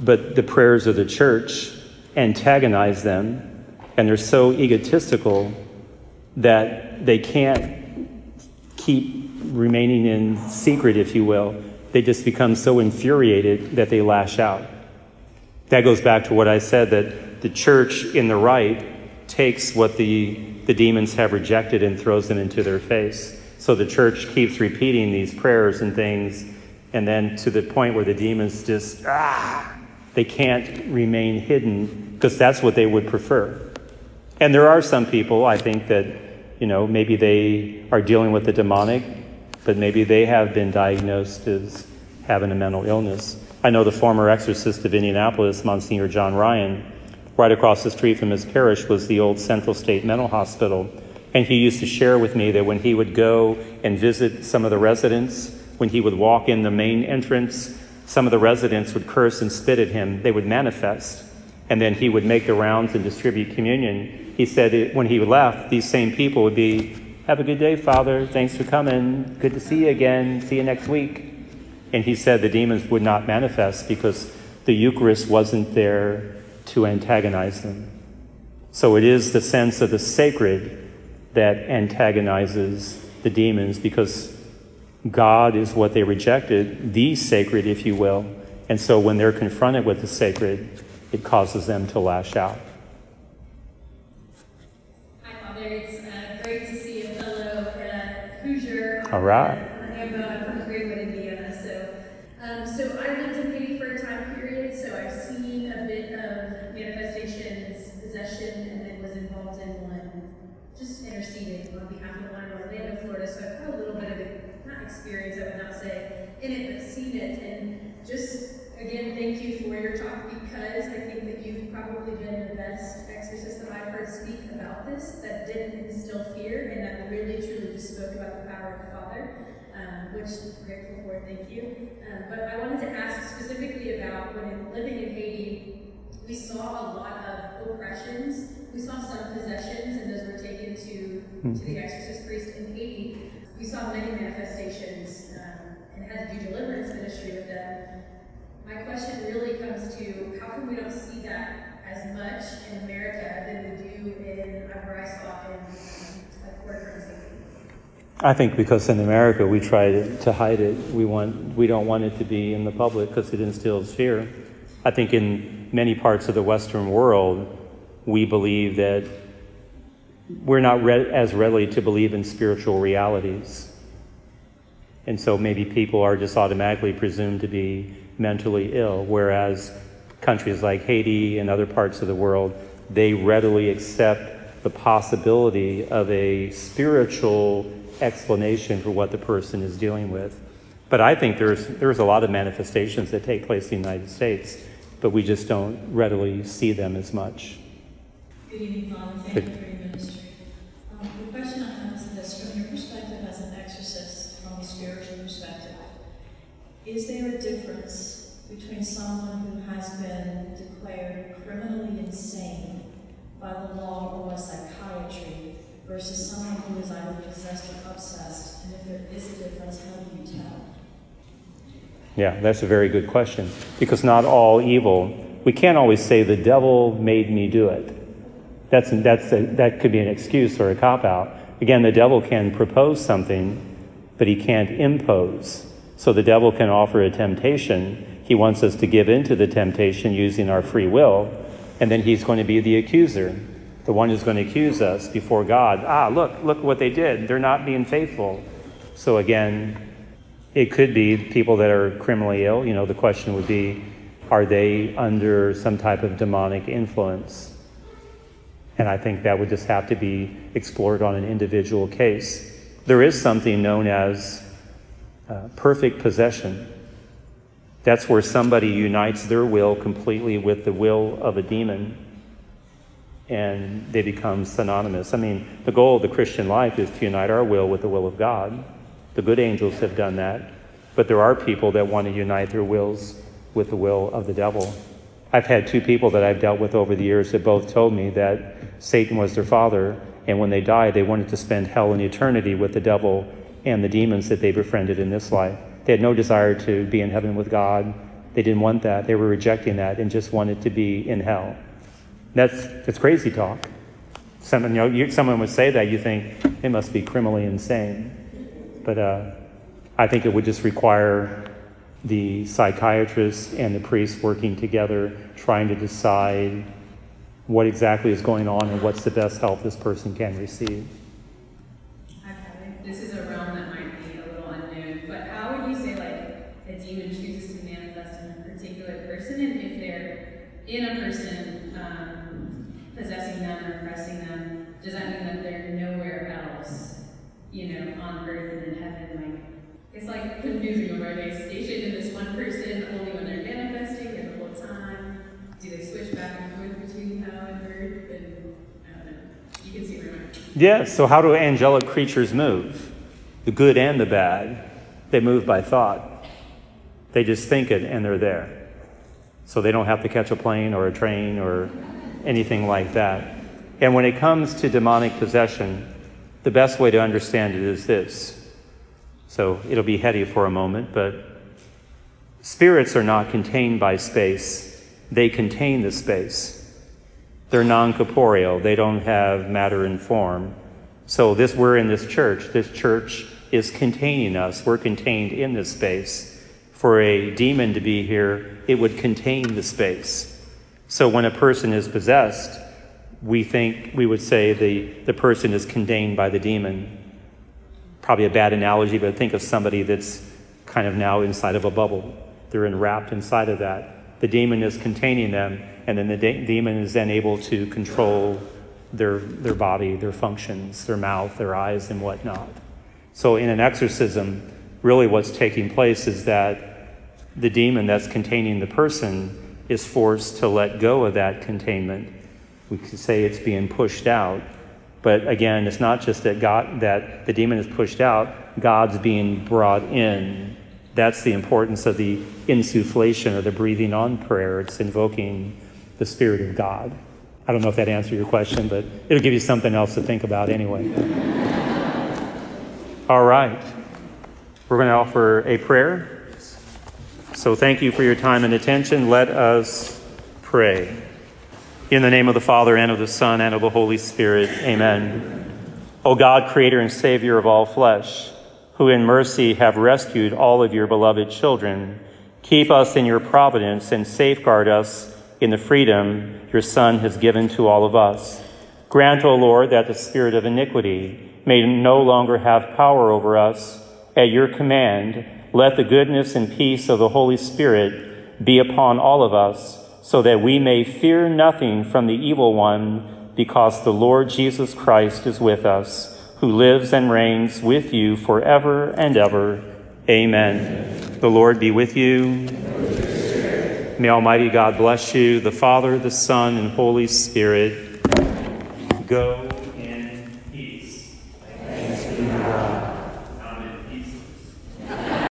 but the prayers of the church antagonize them, and they're so egotistical that they can't keep remaining in secret, if you will. They just become so infuriated that they lash out. That goes back to what I said that the church in the rite takes what the, the demons have rejected and throws them into their face. So the church keeps repeating these prayers and things, and then to the point where the demons just, ah, they can't remain hidden because that's what they would prefer. And there are some people, I think, that, you know, maybe they are dealing with the demonic, but maybe they have been diagnosed as having a mental illness. I know the former exorcist of Indianapolis, Monsignor John Ryan, right across the street from his parish was the old Central State Mental Hospital. And he used to share with me that when he would go and visit some of the residents, when he would walk in the main entrance, some of the residents would curse and spit at him. They would manifest. And then he would make the rounds and distribute communion. He said that when he left, these same people would be, Have a good day, Father. Thanks for coming. Good to see you again. See you next week. And he said the demons would not manifest because the Eucharist wasn't there to antagonize them. So it is the sense of the sacred that antagonizes the demons because God is what they rejected, the sacred, if you will. And so when they're confronted with the sacred, it causes them to lash out. Hi, Father. It's uh, great to see a fellow uh, Hoosier. All right. I'm uh, from Greenwood, Indiana. So, um, so I lived in Haiti for a time period, so I've seen a bit of manifestations, possession, and then was involved in one, just interceding on behalf of one in Orlando, Florida. So I've had a little bit of not experience, I would not say, in it, but seen it, and just again, your talk because I think that you've probably been the best exorcist that I've heard speak about this that didn't instill fear and that really truly just spoke about the power of the Father, um, which I'm grateful for. Thank you. Um, but I wanted to ask specifically about when living in Haiti, we saw a lot of oppressions. We saw some possessions, and those were taken to, to the exorcist priest in Haiti. We saw many manifestations um, and had to do deliverance ministry with them. My question really comes to how come we don't see that as much in America than we do in where I saw in? I think because in America we try to, to hide it. We want we don't want it to be in the public because it instills fear. I think in many parts of the Western world we believe that we're not re- as ready to believe in spiritual realities. And so maybe people are just automatically presumed to be mentally ill, whereas countries like Haiti and other parts of the world, they readily accept the possibility of a spiritual explanation for what the person is dealing with. But I think there's, there's a lot of manifestations that take place in the United States. but we just don't readily see them as much. Good evening, Father. Thank you for your ministry. Um, the question I have is this from your perspective as an exorcist, from a spiritual perspective, is there a difference between someone who has been declared criminally insane by the law or psychiatry versus someone who is either possessed or obsessed? And if there is a difference, how do you tell? Yeah, that's a very good question. Because not all evil, we can't always say the devil made me do it. That's, that's a, that could be an excuse or a cop out. Again, the devil can propose something, but he can't impose. So the devil can offer a temptation. He wants us to give into the temptation using our free will, and then he's going to be the accuser, the one who's going to accuse us before God. Ah, look, look what they did. They're not being faithful. So again, it could be people that are criminally ill. You know, the question would be are they under some type of demonic influence? And I think that would just have to be explored on an individual case. There is something known as uh, perfect possession. That's where somebody unites their will completely with the will of a demon and they become synonymous. I mean, the goal of the Christian life is to unite our will with the will of God. The good angels have done that. But there are people that want to unite their wills with the will of the devil. I've had two people that I've dealt with over the years that both told me that Satan was their father, and when they died, they wanted to spend hell and eternity with the devil and the demons that they befriended in this life. They had no desire to be in heaven with God. They didn't want that. They were rejecting that and just wanted to be in hell. That's, that's crazy talk. Someone, you know, you, someone would say that, you think they must be criminally insane. But uh, I think it would just require the psychiatrist and the priest working together, trying to decide what exactly is going on and what's the best help this person can receive. This is a realm that might be a little unknown, but how would you say like a demon chooses to manifest in a particular person, and if they're in a person um, possessing them or oppressing them, does that mean that they're nowhere else, you know, on earth and in heaven? Like it's like confusing. Are they stationed in this one person only when they're manifesting, or the whole time? Do they switch back and forth between hell and earth? And I don't know. You can see where I'm. Yeah, so how do angelic creatures move? The good and the bad. They move by thought. They just think it and they're there. So they don't have to catch a plane or a train or anything like that. And when it comes to demonic possession, the best way to understand it is this. So it'll be heady for a moment, but spirits are not contained by space, they contain the space. They're non corporeal, they don't have matter and form. So this we're in this church. This church is containing us. We're contained in this space. For a demon to be here, it would contain the space. So when a person is possessed, we think we would say the, the person is contained by the demon. Probably a bad analogy, but think of somebody that's kind of now inside of a bubble. They're enwrapped inside of that. The demon is containing them, and then the de- demon is then able to control their, their body, their functions, their mouth, their eyes, and whatnot. So, in an exorcism, really what's taking place is that the demon that's containing the person is forced to let go of that containment. We could say it's being pushed out. But again, it's not just that God that the demon is pushed out, God's being brought in. That's the importance of the insufflation or the breathing on prayer. It's invoking the Spirit of God. I don't know if that answered your question, but it'll give you something else to think about anyway. [LAUGHS] All right. We're going to offer a prayer. So thank you for your time and attention. Let us pray. In the name of the Father, and of the Son, and of the Holy Spirit, amen. O God, creator and savior of all flesh, who in mercy have rescued all of your beloved children, keep us in your providence and safeguard us in the freedom your Son has given to all of us. Grant, O Lord, that the spirit of iniquity may no longer have power over us. At your command, let the goodness and peace of the Holy Spirit be upon all of us, so that we may fear nothing from the evil one, because the Lord Jesus Christ is with us, who lives and reigns with you forever and ever. Amen. The Lord be with you. May Almighty God bless you, the Father, the Son, and Holy Spirit. Go